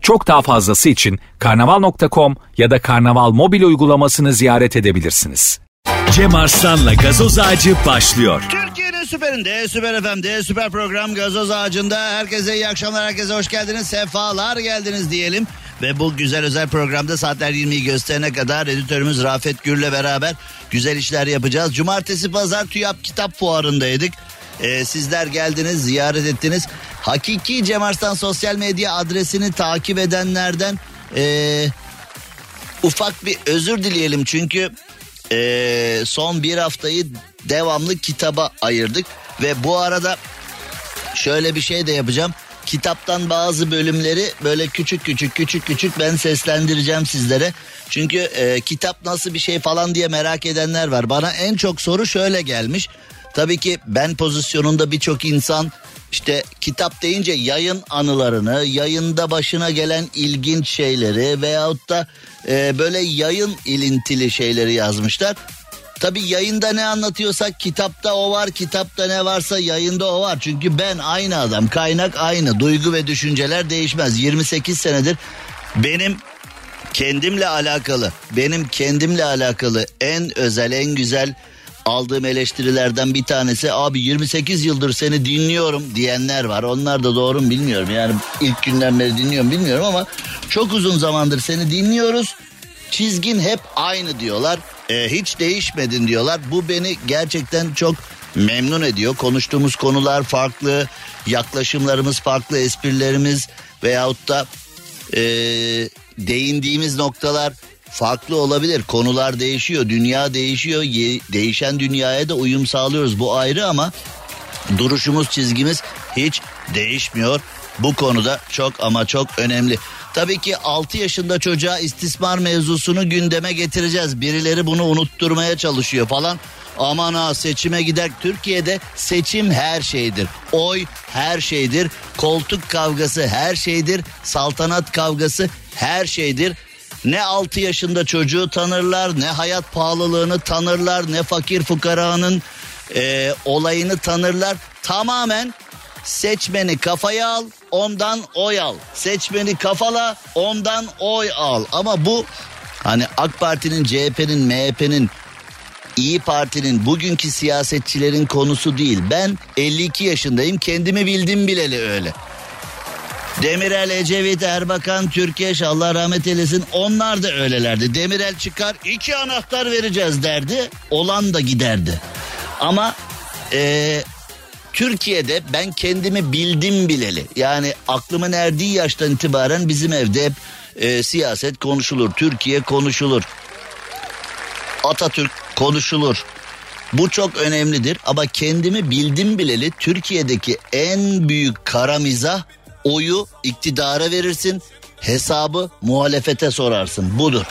Çok daha fazlası için karnaval.com ya da karnaval mobil uygulamasını ziyaret edebilirsiniz. Cem Arslan'la gazoz ağacı başlıyor. Türkiye'nin süperinde, süper FM'de, süper program Gazoz Ağacı'nda. Herkese iyi akşamlar, herkese hoş geldiniz, sefalar geldiniz diyelim. Ve bu güzel özel programda saatler 20'yi gösterene kadar editörümüz Rafet Gür'le beraber güzel işler yapacağız. Cumartesi pazar TÜYAP Kitap Fuarı'ndaydık. Ee, sizler geldiniz, ziyaret ettiniz. Hakiki Cem Arslan sosyal medya adresini takip edenlerden ee, ufak bir özür dileyelim. Çünkü ee, son bir haftayı devamlı kitaba ayırdık. Ve bu arada şöyle bir şey de yapacağım. Kitaptan bazı bölümleri böyle küçük küçük küçük küçük ben seslendireceğim sizlere. Çünkü e, kitap nasıl bir şey falan diye merak edenler var. Bana en çok soru şöyle gelmiş. Tabii ki ben pozisyonunda birçok insan işte kitap deyince yayın anılarını, yayında başına gelen ilginç şeyleri veyahut da e, böyle yayın ilintili şeyleri yazmışlar. Tabii yayında ne anlatıyorsak kitapta o var, kitapta ne varsa yayında o var. Çünkü ben aynı adam, kaynak aynı, duygu ve düşünceler değişmez. 28 senedir benim kendimle alakalı, benim kendimle alakalı en özel, en güzel aldığım eleştirilerden bir tanesi abi 28 yıldır seni dinliyorum diyenler var. Onlar da doğru mu bilmiyorum. Yani ilk günden beri dinliyorum bilmiyorum ama çok uzun zamandır seni dinliyoruz. Çizgin hep aynı diyorlar. Ee, hiç değişmedin diyorlar. Bu beni gerçekten çok memnun ediyor. Konuştuğumuz konular farklı, yaklaşımlarımız farklı, esprilerimiz veyahut da e, değindiğimiz noktalar farklı olabilir. Konular değişiyor, dünya değişiyor. Ye- değişen dünyaya da uyum sağlıyoruz. Bu ayrı ama duruşumuz, çizgimiz hiç değişmiyor. Bu konuda çok ama çok önemli. Tabii ki 6 yaşında çocuğa istismar mevzusunu gündeme getireceğiz. Birileri bunu unutturmaya çalışıyor falan. Aman ha seçime gider. Türkiye'de seçim her şeydir. Oy her şeydir. Koltuk kavgası her şeydir. Saltanat kavgası her şeydir. Ne 6 yaşında çocuğu tanırlar, ne hayat pahalılığını tanırlar, ne fakir fukaranın e, olayını tanırlar. Tamamen seçmeni kafaya al, ondan oy al. Seçmeni kafala, ondan oy al. Ama bu hani AK Parti'nin, CHP'nin, MHP'nin İyi Parti'nin bugünkü siyasetçilerin konusu değil. Ben 52 yaşındayım kendimi bildim bileli öyle. Demirel, Ecevit, Erbakan, Türkeş Allah rahmet eylesin onlar da öylelerdi. Demirel çıkar iki anahtar vereceğiz derdi olan da giderdi. Ama eee Türkiye'de ben kendimi bildim bileli. Yani aklımın erdiği yaştan itibaren bizim evde hep e, siyaset konuşulur. Türkiye konuşulur. Atatürk konuşulur. Bu çok önemlidir ama kendimi bildim bileli Türkiye'deki en büyük kara mizah oyu iktidara verirsin hesabı muhalefete sorarsın budur.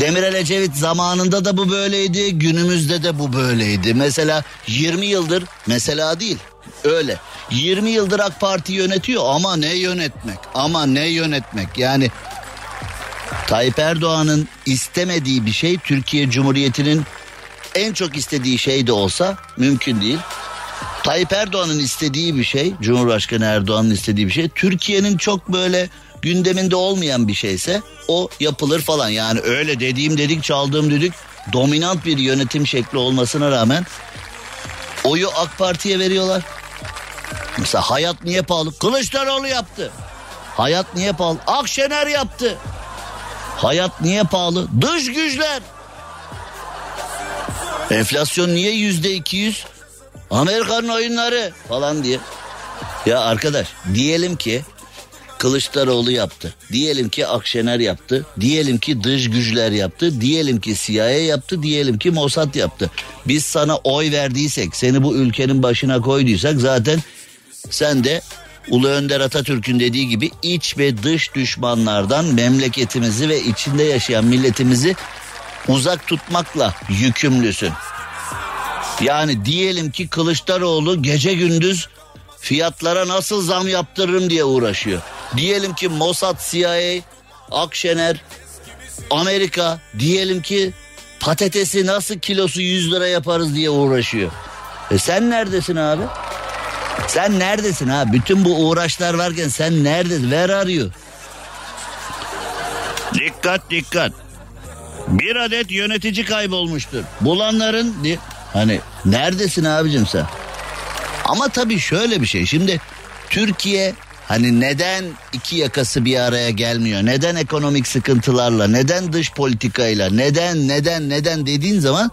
Demirel Ecevit zamanında da bu böyleydi, günümüzde de bu böyleydi. Mesela 20 yıldır, mesela değil, öyle. 20 yıldır AK Parti yönetiyor ama ne yönetmek, ama ne yönetmek. Yani Tayyip Erdoğan'ın istemediği bir şey Türkiye Cumhuriyeti'nin en çok istediği şey de olsa mümkün değil. Tayyip Erdoğan'ın istediği bir şey, Cumhurbaşkanı Erdoğan'ın istediği bir şey, Türkiye'nin çok böyle gündeminde olmayan bir şeyse o yapılır falan. Yani öyle dediğim dedik, çaldığım dedik, dominant bir yönetim şekli olmasına rağmen Oyu AK Parti'ye veriyorlar. Mesela hayat niye pahalı? Kılıçdaroğlu yaptı. Hayat niye pahalı? Akşener yaptı. Hayat niye pahalı? Dış güçler. Enflasyon niye yüzde iki yüz? Amerika'nın oyunları falan diye. Ya arkadaş diyelim ki Kılıçdaroğlu yaptı. Diyelim ki Akşener yaptı. Diyelim ki dış güçler yaptı. Diyelim ki CIA yaptı. Diyelim ki Mossad yaptı. Biz sana oy verdiysek, seni bu ülkenin başına koyduysak zaten sen de Ulu Önder Atatürk'ün dediği gibi iç ve dış düşmanlardan memleketimizi ve içinde yaşayan milletimizi uzak tutmakla yükümlüsün. Yani diyelim ki Kılıçdaroğlu gece gündüz fiyatlara nasıl zam yaptırırım diye uğraşıyor. Diyelim ki Mossad, CIA, Akşener, Amerika diyelim ki patatesi nasıl kilosu 100 lira yaparız diye uğraşıyor. E sen neredesin abi? Sen neredesin ha? Bütün bu uğraşlar varken sen neredesin? Ver arıyor. Dikkat dikkat. Bir adet yönetici kaybolmuştur. Bulanların hani neredesin abicim sen? Ama tabii şöyle bir şey. Şimdi Türkiye hani neden iki yakası bir araya gelmiyor? Neden ekonomik sıkıntılarla, neden dış politikayla, neden neden neden dediğin zaman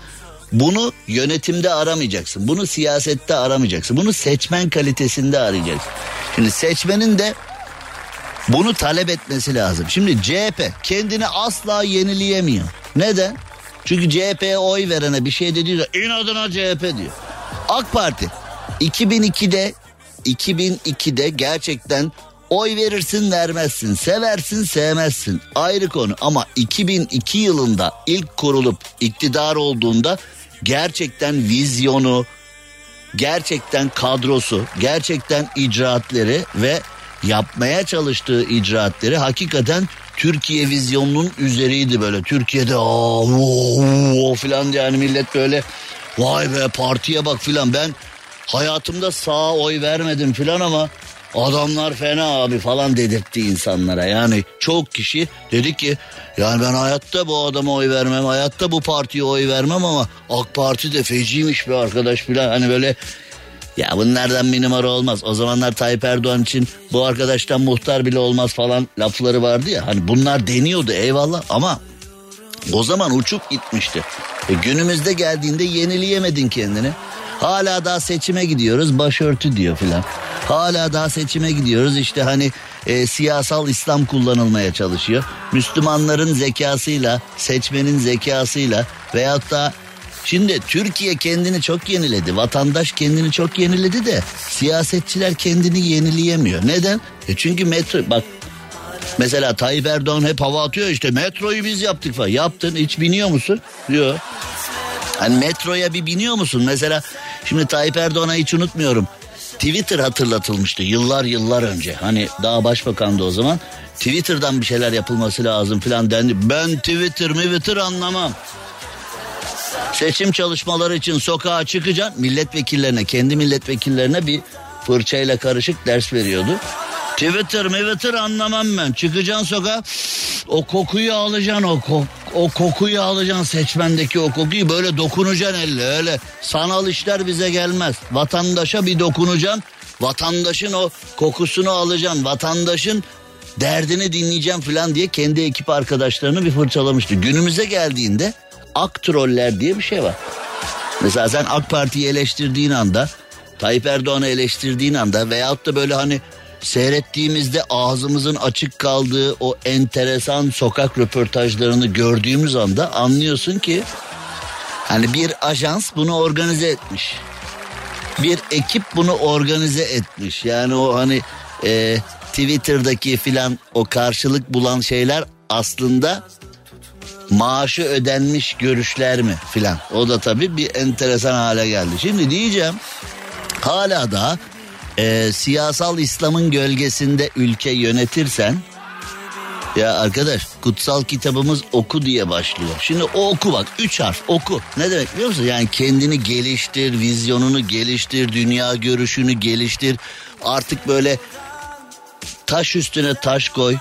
bunu yönetimde aramayacaksın. Bunu siyasette aramayacaksın. Bunu seçmen kalitesinde arayacaksın. Şimdi seçmenin de bunu talep etmesi lazım. Şimdi CHP kendini asla yenileyemiyor. Neden? Çünkü CHP'ye oy verene bir şey dediğinde inadına CHP diyor. AK Parti 2002'de 2002'de gerçekten oy verirsin vermezsin. Seversin sevmezsin. Ayrı konu. Ama 2002 yılında ilk kurulup iktidar olduğunda gerçekten vizyonu gerçekten kadrosu gerçekten icraatleri ve yapmaya çalıştığı icraatleri hakikaten Türkiye vizyonunun üzeriydi böyle. Türkiye'de aa filan yani millet böyle vay be partiye bak filan. Ben hayatımda sağa oy vermedim filan ama adamlar fena abi falan dedirtti insanlara. Yani çok kişi dedi ki yani ben hayatta bu adama oy vermem hayatta bu partiye oy vermem ama AK Parti de feciymiş bir arkadaş filan. Hani böyle ya bunlardan bir numara olmaz. O zamanlar Tayyip Erdoğan için bu arkadaştan muhtar bile olmaz falan lafları vardı ya. Hani bunlar deniyordu eyvallah ama o zaman uçup gitmişti. E günümüzde geldiğinde yenileyemedin kendini. Hala daha seçime gidiyoruz başörtü diyor filan. Hala daha seçime gidiyoruz işte hani e, siyasal İslam kullanılmaya çalışıyor. Müslümanların zekasıyla, seçmenin zekasıyla veyahut da Şimdi Türkiye kendini çok yeniledi. Vatandaş kendini çok yeniledi de siyasetçiler kendini yenileyemiyor. Neden? E çünkü metro bak mesela Tayyip Erdoğan hep hava atıyor işte metroyu biz yaptık falan. Yaptın hiç biniyor musun? Yok. Hani metroya bir biniyor musun? Mesela şimdi Tayyip Erdoğan'a hiç unutmuyorum. Twitter hatırlatılmıştı yıllar yıllar önce. Hani daha başbakandı o zaman. Twitter'dan bir şeyler yapılması lazım filan dendi. Ben Twitter mi Twitter anlamam. Seçim çalışmaları için sokağa çıkacaksın. Milletvekillerine, kendi milletvekillerine bir fırçayla karışık ders veriyordu. Twitter, Twitter anlamam ben. Çıkacaksın sokağa o kokuyu alacaksın o, kok, o kokuyu alacaksın seçmendeki o kokuyu böyle dokunacaksın elle öyle. Sanal işler bize gelmez. Vatandaşa bir dokunacaksın. Vatandaşın o kokusunu alacaksın. Vatandaşın derdini dinleyeceğim falan diye kendi ekip arkadaşlarını bir fırçalamıştı. Günümüze geldiğinde ak troller diye bir şey var. Mesela sen AK Parti'yi eleştirdiğin anda, Tayyip Erdoğan'ı eleştirdiğin anda veyahut da böyle hani seyrettiğimizde ağzımızın açık kaldığı o enteresan sokak röportajlarını gördüğümüz anda anlıyorsun ki hani bir ajans bunu organize etmiş. Bir ekip bunu organize etmiş. Yani o hani e, Twitter'daki filan o karşılık bulan şeyler aslında maaşı ödenmiş görüşler mi filan. O da tabii bir enteresan hale geldi. Şimdi diyeceğim hala da e, siyasal İslam'ın gölgesinde ülke yönetirsen ya arkadaş kutsal kitabımız oku diye başlıyor. Şimdi o oku bak üç harf oku. Ne demek biliyor musun? Yani kendini geliştir, vizyonunu geliştir, dünya görüşünü geliştir. Artık böyle taş üstüne taş koy.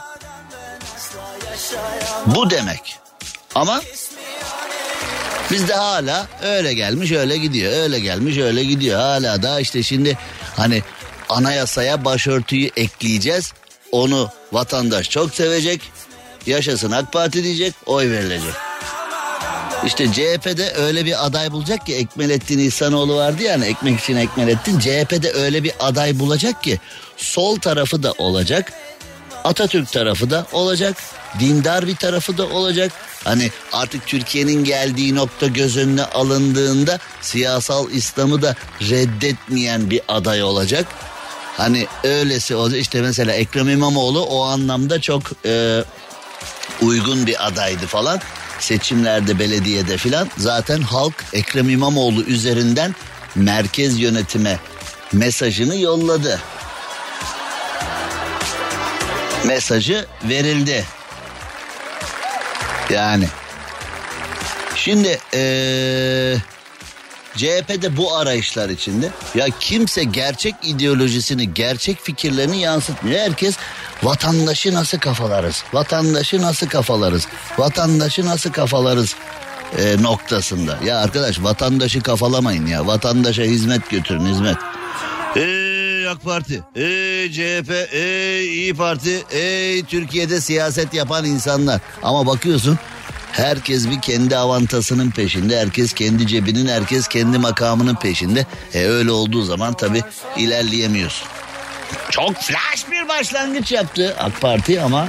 Bu demek. Ama Bizde hala öyle gelmiş öyle gidiyor. Öyle gelmiş öyle gidiyor. Hala da işte şimdi hani anayasaya başörtüyü ekleyeceğiz. Onu vatandaş çok sevecek. Yaşasın AK Parti diyecek oy verilecek. İşte CHP'de öyle bir aday bulacak ki Ekmelettin İhsanoğlu vardı yani ekmek için Ekmelettin. CHP'de öyle bir aday bulacak ki sol tarafı da olacak. Atatürk tarafı da olacak. Dindar bir tarafı da olacak. Hani artık Türkiye'nin geldiği nokta göz önüne alındığında siyasal İslam'ı da reddetmeyen bir aday olacak. Hani öylesi olacak. İşte mesela Ekrem İmamoğlu o anlamda çok e, uygun bir adaydı falan. Seçimlerde belediyede filan zaten halk Ekrem İmamoğlu üzerinden merkez yönetime mesajını yolladı. Mesajı verildi. Yani. Şimdi ee, CHP'de bu arayışlar içinde ya kimse gerçek ideolojisini, gerçek fikirlerini yansıtmıyor. Herkes vatandaşı nasıl kafalarız, vatandaşı nasıl kafalarız, vatandaşı nasıl kafalarız e, noktasında. Ya arkadaş vatandaşı kafalamayın ya, vatandaşa hizmet götürün hizmet. AK Parti, ey CHP, ey İyi Parti, ey Türkiye'de siyaset yapan insanlar. Ama bakıyorsun herkes bir kendi avantasının peşinde, herkes kendi cebinin, herkes kendi makamının peşinde. E öyle olduğu zaman tabii ilerleyemiyorsun. Çok flash bir başlangıç yaptı AK Parti ama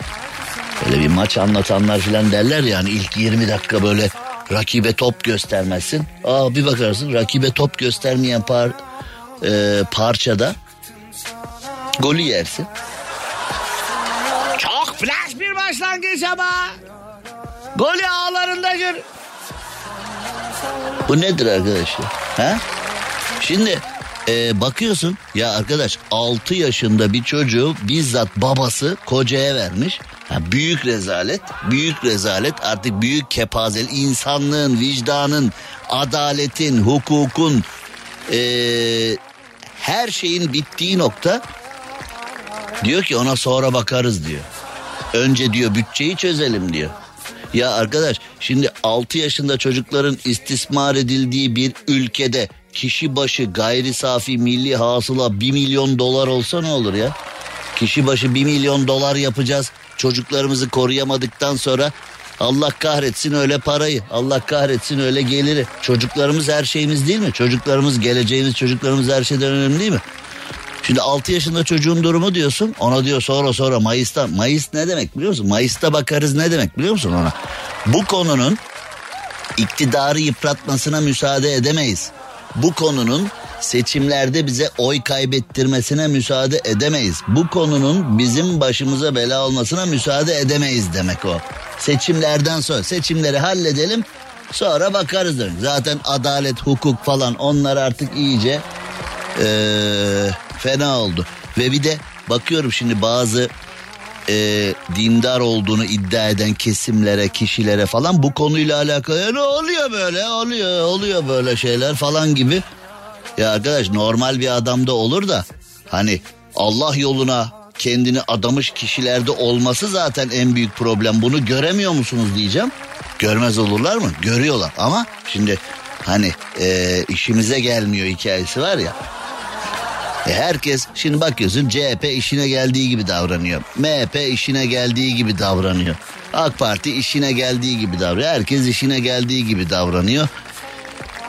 böyle bir maç anlatanlar falan derler yani ilk 20 dakika böyle rakibe top göstermezsin. Aa bir bakarsın rakibe top göstermeyen par e, parçada golü yersin. Çok flash bir başlangıç ama. Golü ağlarında gör. Bu nedir arkadaş ya? Ha? Şimdi e, bakıyorsun ya arkadaş 6 yaşında bir çocuğu bizzat babası kocaya vermiş. Ha, büyük rezalet, büyük rezalet artık büyük kepazel insanlığın, vicdanın, adaletin, hukukun e, her şeyin bittiği nokta diyor ki ona sonra bakarız diyor. Önce diyor bütçeyi çözelim diyor. Ya arkadaş şimdi 6 yaşında çocukların istismar edildiği bir ülkede kişi başı gayri safi milli hasıla 1 milyon dolar olsa ne olur ya? Kişi başı 1 milyon dolar yapacağız. Çocuklarımızı koruyamadıktan sonra Allah kahretsin öyle parayı. Allah kahretsin öyle geliri. Çocuklarımız her şeyimiz değil mi? Çocuklarımız geleceğimiz çocuklarımız her şeyden önemli değil mi? Şimdi 6 yaşında çocuğun durumu diyorsun. Ona diyor sonra sonra Mayıs'ta. Mayıs ne demek biliyor musun? Mayıs'ta bakarız ne demek biliyor musun ona? Bu konunun iktidarı yıpratmasına müsaade edemeyiz. Bu konunun seçimlerde bize oy kaybettirmesine müsaade edemeyiz. Bu konunun bizim başımıza bela olmasına müsaade edemeyiz demek o. Seçimlerden sonra seçimleri halledelim sonra bakarız demek. Zaten adalet, hukuk falan onlar artık iyice ee, fena oldu. Ve bir de bakıyorum şimdi bazı e, dindar olduğunu iddia eden kesimlere, kişilere falan bu konuyla alakalı "Ya ne oluyor böyle, oluyor, oluyor böyle şeyler falan gibi. Ya arkadaş normal bir adamda olur da hani Allah yoluna kendini adamış kişilerde olması zaten en büyük problem. Bunu göremiyor musunuz diyeceğim. Görmez olurlar mı? Görüyorlar ama şimdi hani e, işimize gelmiyor hikayesi var ya. E herkes şimdi bakıyorsun CHP işine geldiği gibi davranıyor. MHP işine geldiği gibi davranıyor. AK Parti işine geldiği gibi davranıyor. Herkes işine geldiği gibi davranıyor.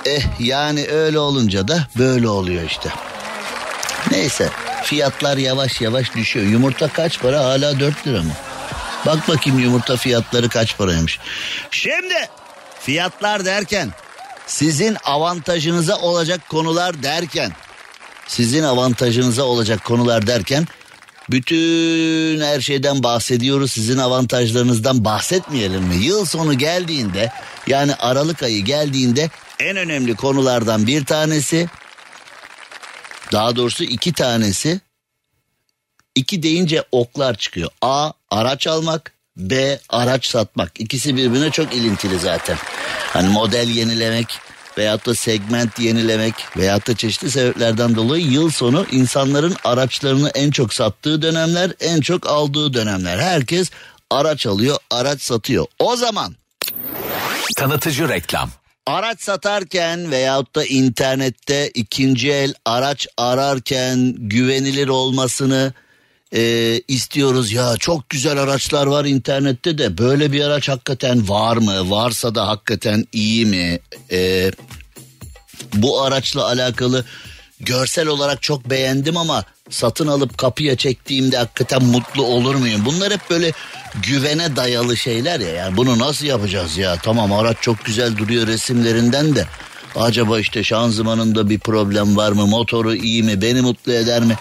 Eh yani öyle olunca da böyle oluyor işte. Neyse fiyatlar yavaş yavaş düşüyor. Yumurta kaç para? Hala 4 lira mı? Bak bakayım yumurta fiyatları kaç paraymış. Şimdi fiyatlar derken sizin avantajınıza olacak konular derken sizin avantajınıza olacak konular derken bütün her şeyden bahsediyoruz. Sizin avantajlarınızdan bahsetmeyelim mi? Yıl sonu geldiğinde yani Aralık ayı geldiğinde en önemli konulardan bir tanesi daha doğrusu iki tanesi iki deyince oklar çıkıyor. A araç almak B araç satmak. İkisi birbirine çok ilintili zaten. Hani model yenilemek veyahut da segment yenilemek veyahut da çeşitli sebeplerden dolayı yıl sonu insanların araçlarını en çok sattığı dönemler, en çok aldığı dönemler. Herkes araç alıyor, araç satıyor. O zaman Tanıtıcı reklam. araç satarken veyahut da internette ikinci el araç ararken güvenilir olmasını e, istiyoruz. Ya çok güzel araçlar var internette de böyle bir araç hakikaten var mı? Varsa da hakikaten iyi mi? E, bu araçla alakalı görsel olarak çok beğendim ama satın alıp kapıya çektiğimde hakikaten mutlu olur muyum? Bunlar hep böyle güvene dayalı şeyler ya. Yani bunu nasıl yapacağız ya? Tamam araç çok güzel duruyor resimlerinden de. Acaba işte şanzımanında bir problem var mı? Motoru iyi mi? Beni mutlu eder mi?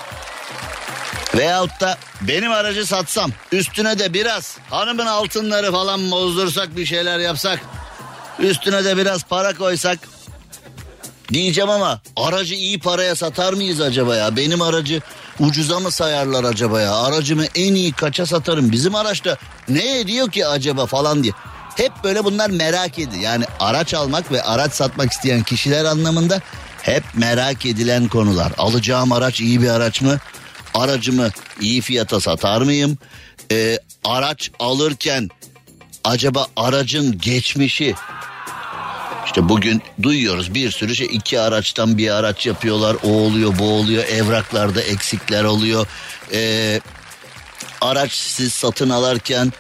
Veyahut da benim aracı satsam üstüne de biraz hanımın altınları falan bozdursak bir şeyler yapsak üstüne de biraz para koysak diyeceğim ama aracı iyi paraya satar mıyız acaba ya? Benim aracı ucuza mı sayarlar acaba ya? Aracımı en iyi kaça satarım? Bizim araçta ne ediyor ki acaba falan diye. Hep böyle bunlar merak ediyor. Yani araç almak ve araç satmak isteyen kişiler anlamında hep merak edilen konular. Alacağım araç iyi bir araç mı? Aracımı iyi fiyata satar mıyım? Ee, araç alırken acaba aracın geçmişi işte bugün duyuyoruz bir sürü şey iki araçtan bir araç yapıyorlar o oluyor bu oluyor evraklarda eksikler oluyor. Ee, araç siz satın alırken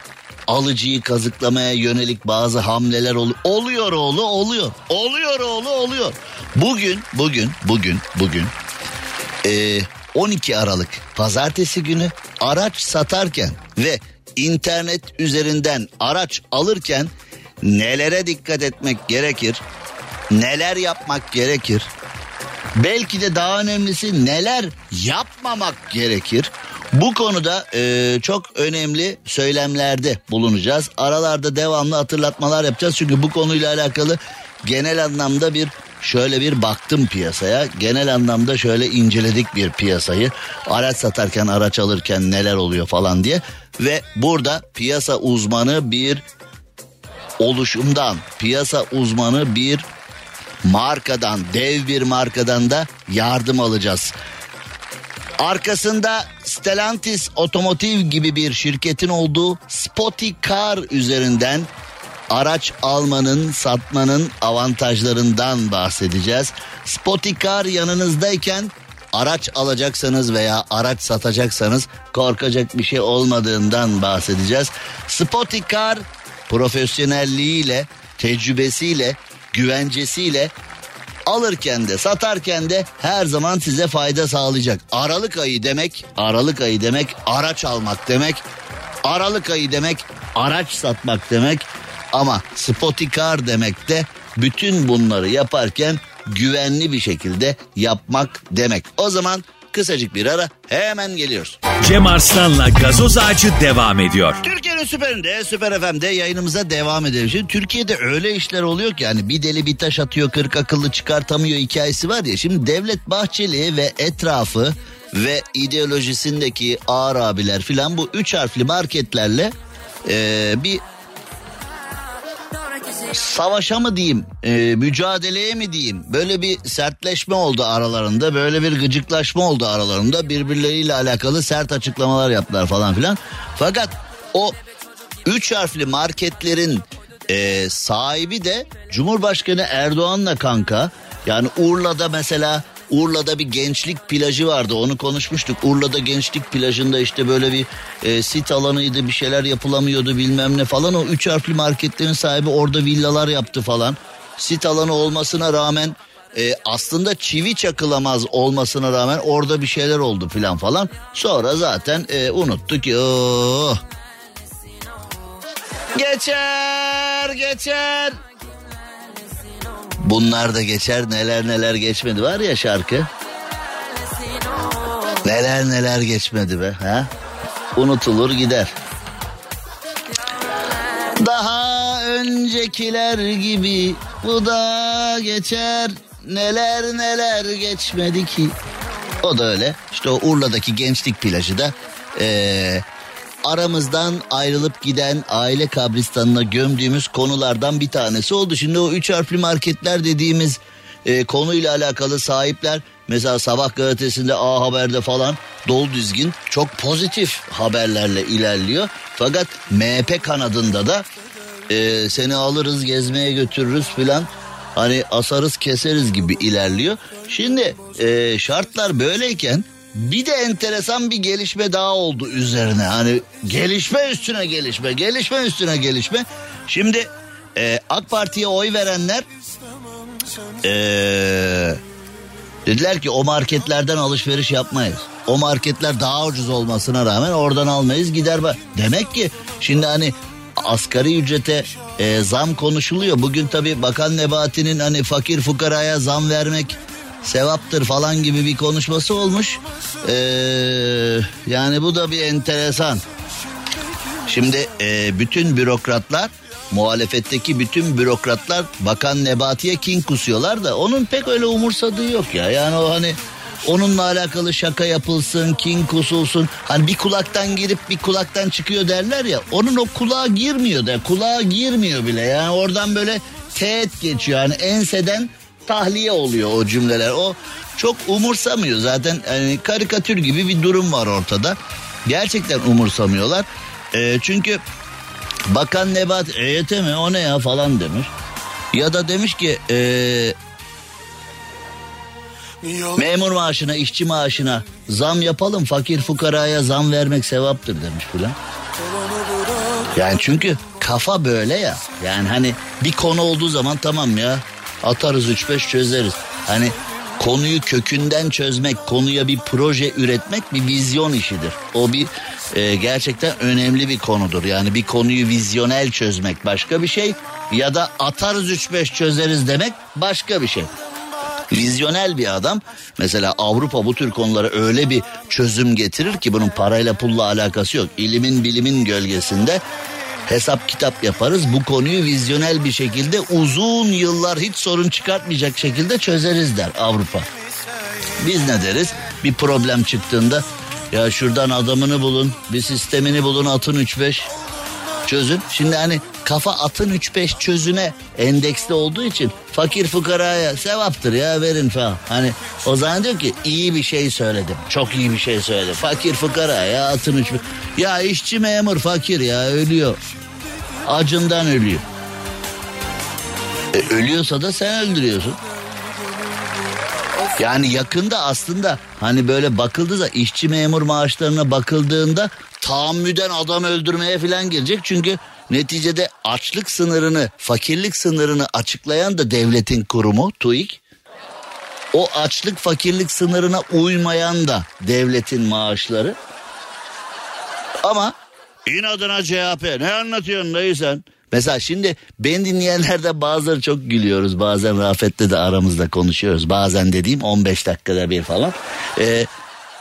alıcıyı kazıklamaya yönelik bazı hamleler oluyor. Oluyor oğlu oluyor. Oluyor oğlu oluyor. Bugün bugün bugün bugün ee, 12 Aralık pazartesi günü araç satarken ve internet üzerinden araç alırken nelere dikkat etmek gerekir? Neler yapmak gerekir? Belki de daha önemlisi neler yapmamak gerekir? Bu konuda e, çok önemli söylemlerde bulunacağız. Aralarda devamlı hatırlatmalar yapacağız. Çünkü bu konuyla alakalı genel anlamda bir şöyle bir baktım piyasaya. Genel anlamda şöyle inceledik bir piyasayı. Araç satarken, araç alırken neler oluyor falan diye. Ve burada piyasa uzmanı bir oluşumdan, piyasa uzmanı bir markadan, dev bir markadan da yardım alacağız. Arkasında Stellantis Otomotiv gibi bir şirketin olduğu Spoticar üzerinden araç almanın, satmanın avantajlarından bahsedeceğiz. Spoticar yanınızdayken araç alacaksanız veya araç satacaksanız korkacak bir şey olmadığından bahsedeceğiz. Spoticar profesyonelliğiyle, tecrübesiyle, güvencesiyle alırken de satarken de her zaman size fayda sağlayacak. Aralık ayı demek, Aralık ayı demek araç almak demek. Aralık ayı demek araç satmak demek. Ama Spotikar demek de bütün bunları yaparken güvenli bir şekilde yapmak demek. O zaman kısacık bir ara hemen geliyoruz. Cem Arslan'la gazoz ağacı devam ediyor. Türkiye'nin süperinde, süper FM'de yayınımıza devam edelim. Şimdi Türkiye'de öyle işler oluyor ki yani bir deli bir taş atıyor, kırk akıllı çıkartamıyor hikayesi var ya. Şimdi Devlet Bahçeli ve etrafı ve ideolojisindeki ağır abiler filan bu üç harfli marketlerle e, bir savaşa mı diyeyim, e, mücadeleye mi diyeyim? Böyle bir sertleşme oldu aralarında, böyle bir gıcıklaşma oldu aralarında. Birbirleriyle alakalı sert açıklamalar yaptılar falan filan. Fakat o üç harfli marketlerin e, sahibi de Cumhurbaşkanı Erdoğan'la kanka. Yani Urla'da mesela Urla'da bir gençlik plajı vardı onu konuşmuştuk. Urla'da gençlik plajında işte böyle bir e, sit alanıydı bir şeyler yapılamıyordu bilmem ne falan. O üç harfli marketlerin sahibi orada villalar yaptı falan. Sit alanı olmasına rağmen e, aslında çivi çakılamaz olmasına rağmen orada bir şeyler oldu filan falan. Sonra zaten e, unuttuk oh. Geçer geçer. Bunlar da geçer neler neler geçmedi var ya şarkı. Neler neler geçmedi be ha? Unutulur gider. Daha öncekiler gibi bu da geçer. Neler neler geçmedi ki. O da öyle. İşte o Urla'daki gençlik plajı da ee, aramızdan ayrılıp giden aile kabristanına gömdüğümüz konulardan bir tanesi oldu. Şimdi o üç harfli marketler dediğimiz e, konuyla alakalı sahipler mesela Sabah gazetesinde A Haber'de falan dolu dizgin çok pozitif haberlerle ilerliyor. Fakat MHP kanadında da e, seni alırız gezmeye götürürüz filan hani asarız keseriz gibi ilerliyor. Şimdi e, şartlar böyleyken bir de enteresan bir gelişme daha oldu üzerine. Hani gelişme üstüne gelişme, gelişme üstüne gelişme. Şimdi e, AK Parti'ye oy verenler e, dediler ki o marketlerden alışveriş yapmayız. O marketler daha ucuz olmasına rağmen oradan almayız gider. Demek ki şimdi hani asgari ücrete e, zam konuşuluyor. Bugün tabi Bakan Nebati'nin hani fakir fukaraya zam vermek sevaptır falan gibi bir konuşması olmuş. Ee, yani bu da bir enteresan. Şimdi e, bütün bürokratlar muhalefetteki bütün bürokratlar Bakan Nebati'ye kin kusuyorlar da onun pek öyle umursadığı yok ya. Yani o hani onunla alakalı şaka yapılsın, kin kusulsun. Hani bir kulaktan girip bir kulaktan çıkıyor derler ya. Onun o kulağa girmiyor da kulağa girmiyor bile. Yani oradan böyle teğet geçiyor. Yani enseden tahliye oluyor o cümleler. O çok umursamıyor zaten yani karikatür gibi bir durum var ortada. Gerçekten umursamıyorlar. E, çünkü Bakan Nebat EYT mi o ne ya falan demiş. Ya da demiş ki e, memur maaşına işçi maaşına zam yapalım fakir fukaraya zam vermek sevaptır demiş filan. Yani çünkü kafa böyle ya. Yani hani bir konu olduğu zaman tamam ya atarız 3-5 çözeriz. Hani konuyu kökünden çözmek, konuya bir proje üretmek bir vizyon işidir. O bir e, gerçekten önemli bir konudur. Yani bir konuyu vizyonel çözmek başka bir şey ya da atarız 3-5 çözeriz demek başka bir şey. Vizyonel bir adam mesela Avrupa bu tür konulara öyle bir çözüm getirir ki bunun parayla pulla alakası yok. İlimin bilimin gölgesinde hesap kitap yaparız. Bu konuyu vizyonel bir şekilde uzun yıllar hiç sorun çıkartmayacak şekilde çözeriz der Avrupa. Biz ne deriz? Bir problem çıktığında ya şuradan adamını bulun, bir sistemini bulun atın 3-5 çözün. Şimdi hani kafa atın 3-5 çözüne endeksli olduğu için fakir fukaraya sevaptır ya verin falan. Hani o zaman diyor ki iyi bir şey söyledim. Çok iyi bir şey söyledim. Fakir fukaraya atın 3 Ya işçi memur fakir ya ölüyor. Acından ölüyor. E, ölüyorsa da sen öldürüyorsun. Yani yakında aslında hani böyle bakıldığı da işçi memur maaşlarına bakıldığında tahammüden adam öldürmeye falan gelecek. Çünkü neticede açlık sınırını, fakirlik sınırını açıklayan da devletin kurumu TÜİK. O açlık fakirlik sınırına uymayan da devletin maaşları. Ama inadına CHP ne anlatıyorsun dayı sen? Mesela şimdi ben dinleyenlerde bazıları çok gülüyoruz. Bazen Rafet'le de aramızda konuşuyoruz. Bazen dediğim 15 dakikada bir falan. Ee,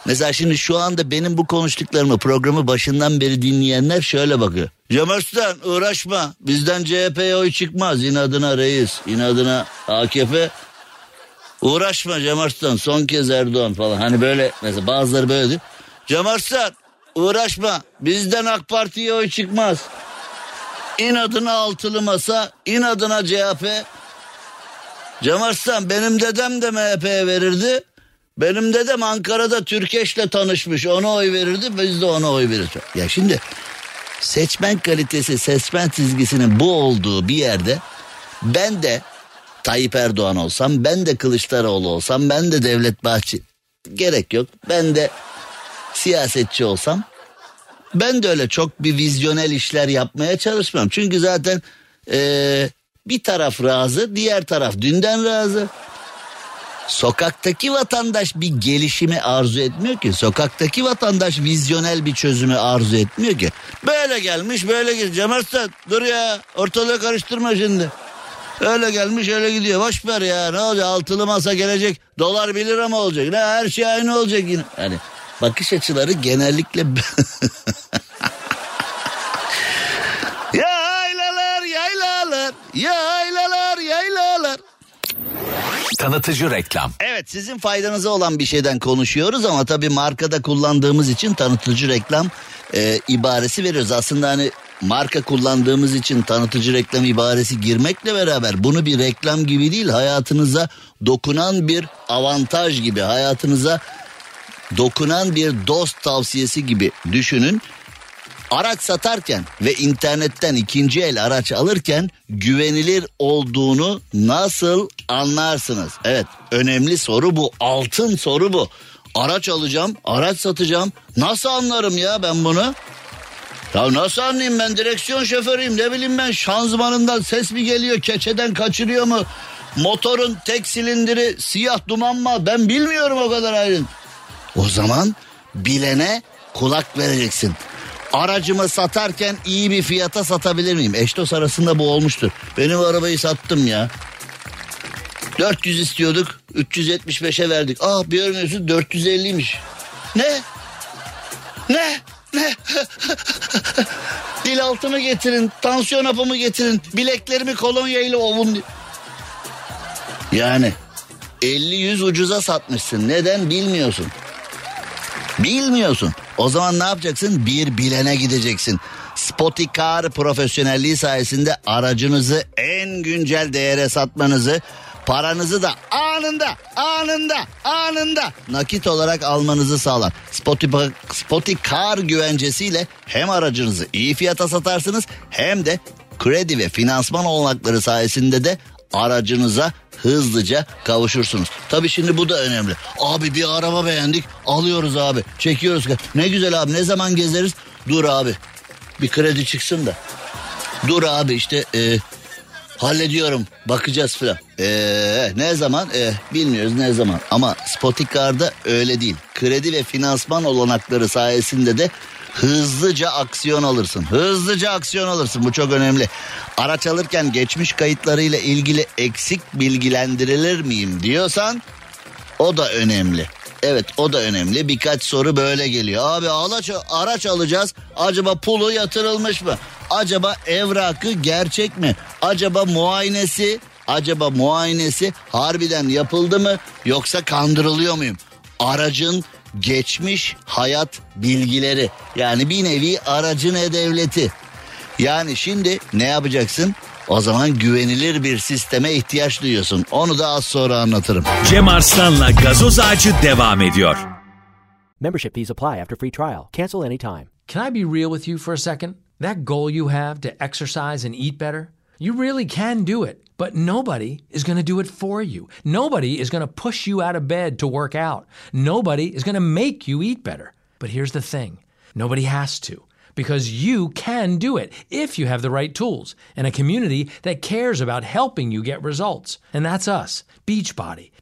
mesela şimdi şu anda benim bu konuştuklarımı programı başından beri dinleyenler şöyle bakıyor. Cem Arslan uğraşma bizden CHP'ye oy çıkmaz inadına reis inadına AKP uğraşma Cem Arslan son kez Erdoğan falan hani böyle mesela bazıları böyle diyor. Cem Arslan uğraşma bizden AK Parti'ye oy çıkmaz İnadına altılı masa, inadına CHP. Cem Arslan benim dedem de MHP'ye verirdi. Benim dedem Ankara'da Türkeş'le tanışmış. Ona oy verirdi biz de ona oy veririz. Ya şimdi seçmen kalitesi, seçmen çizgisinin bu olduğu bir yerde ben de Tayyip Erdoğan olsam, ben de Kılıçdaroğlu olsam, ben de Devlet Bahçeli gerek yok. Ben de siyasetçi olsam ben de öyle çok bir vizyonel işler yapmaya çalışmam. Çünkü zaten ee, bir taraf razı, diğer taraf dünden razı. Sokaktaki vatandaş bir gelişimi arzu etmiyor ki. Sokaktaki vatandaş vizyonel bir çözümü arzu etmiyor ki. Böyle gelmiş böyle gidiyor. Cem Arslan dur ya ortalığı karıştırma şimdi. Öyle gelmiş öyle gidiyor. Boş ver ya ne olacak altılı masa gelecek. Dolar 1 lira mı olacak? Ne her şey aynı olacak yine. Yani bakış açıları genellikle yaylalar yaylalar yaylalar yaylalar Tanıtıcı reklam. Evet sizin faydanıza olan bir şeyden konuşuyoruz ama tabii markada kullandığımız için tanıtıcı reklam e, ibaresi veriyoruz. Aslında hani marka kullandığımız için tanıtıcı reklam ibaresi girmekle beraber bunu bir reklam gibi değil hayatınıza dokunan bir avantaj gibi hayatınıza dokunan bir dost tavsiyesi gibi düşünün. Araç satarken ve internetten ikinci el araç alırken güvenilir olduğunu nasıl anlarsınız? Evet önemli soru bu altın soru bu. Araç alacağım araç satacağım nasıl anlarım ya ben bunu? Ya nasıl anlayayım ben direksiyon şoförüyüm ne bileyim ben şanzımanından ses mi geliyor keçeden kaçırıyor mu? Motorun tek silindiri siyah duman mı ben bilmiyorum o kadar ayrın. O zaman bilene kulak vereceksin. Aracımı satarken iyi bir fiyata satabilir miyim? Eştos arasında bu olmuştur. Benim arabayı sattım ya. 400 istiyorduk 375'e verdik. Ah bir örneğin 450'ymiş. Ne? Ne? Ne? Dil altımı getirin, tansiyon hapımı getirin, bileklerimi kolonya ile ovun. Yani 50-100 ucuza satmışsın. Neden bilmiyorsun. Bilmiyorsun. O zaman ne yapacaksın? Bir bilene gideceksin. Spotikar profesyonelliği sayesinde aracınızı en güncel değere satmanızı, paranızı da anında, anında, anında nakit olarak almanızı sağlar. Spotikar güvencesiyle hem aracınızı iyi fiyata satarsınız hem de kredi ve finansman olanakları sayesinde de aracınıza hızlıca kavuşursunuz. Tabii şimdi bu da önemli. Abi bir araba beğendik alıyoruz abi çekiyoruz. Ne güzel abi ne zaman gezeriz? Dur abi bir kredi çıksın da. Dur abi işte e, hallediyorum bakacağız filan. E, ne zaman? E, bilmiyoruz ne zaman ama Spotikar'da öyle değil. Kredi ve finansman olanakları sayesinde de hızlıca aksiyon alırsın. Hızlıca aksiyon alırsın bu çok önemli. Araç alırken geçmiş kayıtlarıyla ilgili eksik bilgilendirilir miyim diyorsan o da önemli. Evet o da önemli. Birkaç soru böyle geliyor. Abi araç, araç alacağız. Acaba pulu yatırılmış mı? Acaba evrakı gerçek mi? Acaba muayenesi acaba muayenesi harbiden yapıldı mı yoksa kandırılıyor muyum? Aracın geçmiş hayat bilgileri yani bir nevi aracın e-devleti. Yani şimdi ne yapacaksın? O zaman güvenilir bir sisteme ihtiyaç duyuyorsun. Onu da az sonra anlatırım. Cem Arslan'la gazoz ağacı devam ediyor. Membership fees apply after free trial. Cancel anytime. Can I be real with you for a second? That goal you have to exercise and eat better, you really can do it. But nobody is going to do it for you. Nobody is going to push you out of bed to work out. Nobody is going to make you eat better. But here's the thing nobody has to. Because you can do it if you have the right tools and a community that cares about helping you get results. And that's us, Beachbody.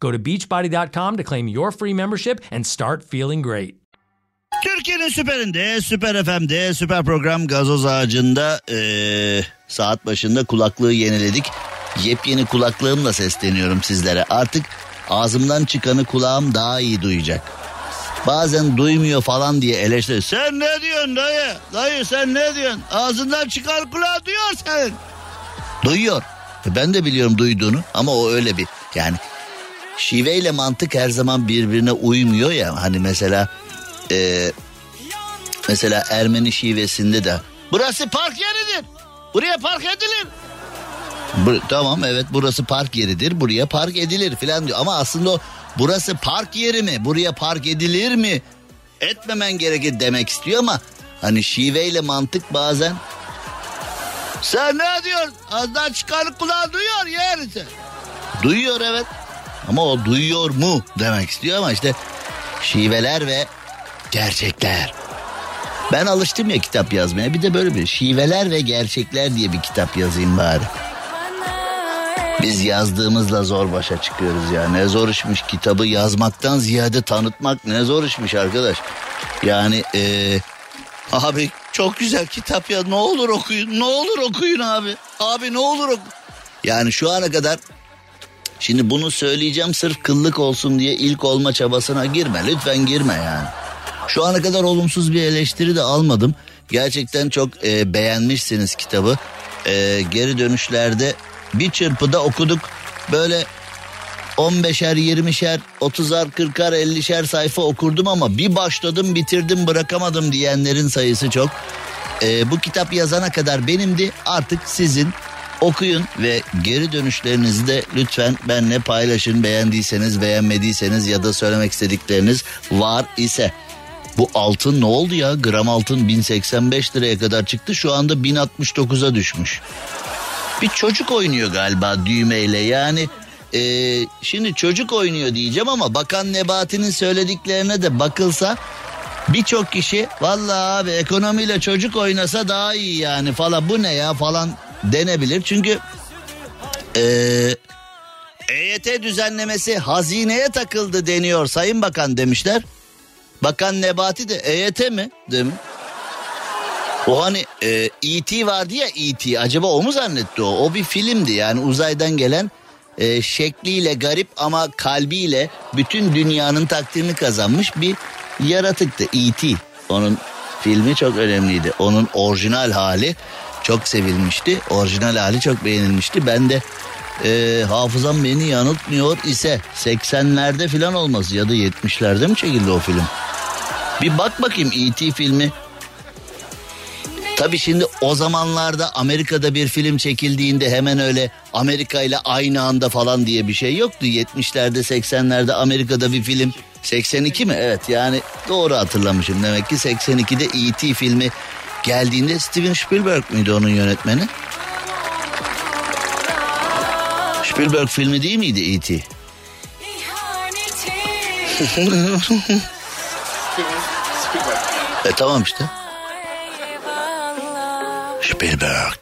Go to beachbody.com to claim your free membership and start feeling great. Türkiye'nin süperinde, süper FM'de, süper program gazoz ağacında eee, saat başında kulaklığı yeniledik. Yepyeni kulaklığımla sesleniyorum sizlere. Artık ağzımdan çıkanı kulağım daha iyi duyacak. Bazen duymuyor falan diye eleştiriyor. Sen ne diyorsun dayı? Dayı sen ne diyorsun? Ağzından çıkan kulağı duyuyor sen. Duyuyor. E, Ben de biliyorum duyduğunu ama o öyle bir yani şiveyle mantık her zaman birbirine uymuyor ya. Hani mesela e, mesela Ermeni şivesinde de burası park yeridir. Buraya park edilir. Bu- tamam evet burası park yeridir. Buraya park edilir filan diyor. Ama aslında o burası park yeri mi? Buraya park edilir mi? Etmemen gerekir demek istiyor ama hani şiveyle mantık bazen sen ne diyorsun? Ağzından çıkan kulağı duyuyor yerisi. Duyuyor evet. Ama o duyuyor mu demek istiyor ama işte şiveler ve gerçekler. Ben alıştım ya kitap yazmaya. Bir de böyle bir şiveler ve gerçekler diye bir kitap yazayım bari. Biz yazdığımızla zor başa çıkıyoruz ya. Ne zor işmiş kitabı yazmaktan ziyade tanıtmak ne zor işmiş arkadaş. Yani eee abi çok güzel kitap ya ne olur okuyun ne olur okuyun abi. Abi ne olur okuyun. Yani şu ana kadar Şimdi bunu söyleyeceğim sırf kıllık olsun diye ilk olma çabasına girme. Lütfen girme yani. Şu ana kadar olumsuz bir eleştiri de almadım. Gerçekten çok e, beğenmişsiniz kitabı. E, geri dönüşlerde bir çırpıda okuduk. Böyle 15'er, 20'şer, 30'ar, 40'ar, 50'şer sayfa okurdum ama bir başladım bitirdim bırakamadım diyenlerin sayısı çok. Ee, bu kitap yazana kadar benimdi artık sizin okuyun ve geri dönüşlerinizi de lütfen benimle paylaşın. Beğendiyseniz beğenmediyseniz ya da söylemek istedikleriniz var ise. Bu altın ne oldu ya? Gram altın 1085 liraya kadar çıktı. Şu anda 1069'a düşmüş. Bir çocuk oynuyor galiba düğmeyle. Yani e, şimdi çocuk oynuyor diyeceğim ama Bakan Nebati'nin söylediklerine de bakılsa birçok kişi vallahi abi ekonomiyle çocuk oynasa daha iyi yani falan. Bu ne ya falan denebilir. Çünkü e, EYT düzenlemesi hazineye takıldı deniyor Sayın Bakan demişler. Bakan Nebati de EYT mi? Mi? O hani e, E.T. vardı ya E.T. acaba o mu zannetti o? O bir filmdi yani uzaydan gelen e, şekliyle garip ama kalbiyle bütün dünyanın takdirini kazanmış bir yaratıktı E.T. Onun filmi çok önemliydi. Onun orijinal hali çok sevilmişti. Orijinal hali çok beğenilmişti. Ben de e, hafızam beni yanıltmıyor ise 80'lerde falan olması ya da 70'lerde mi çekildi o film? Bir bak bakayım E.T. filmi. Tabii şimdi o zamanlarda Amerika'da bir film çekildiğinde hemen öyle Amerika ile aynı anda falan diye bir şey yoktu. 70'lerde 80'lerde Amerika'da bir film 82 mi? Evet yani doğru hatırlamışım demek ki 82'de E.T. filmi geldiğinde Steven Spielberg miydi onun yönetmeni? Spielberg filmi değil miydi E.T.? e tamam işte. Spielberg.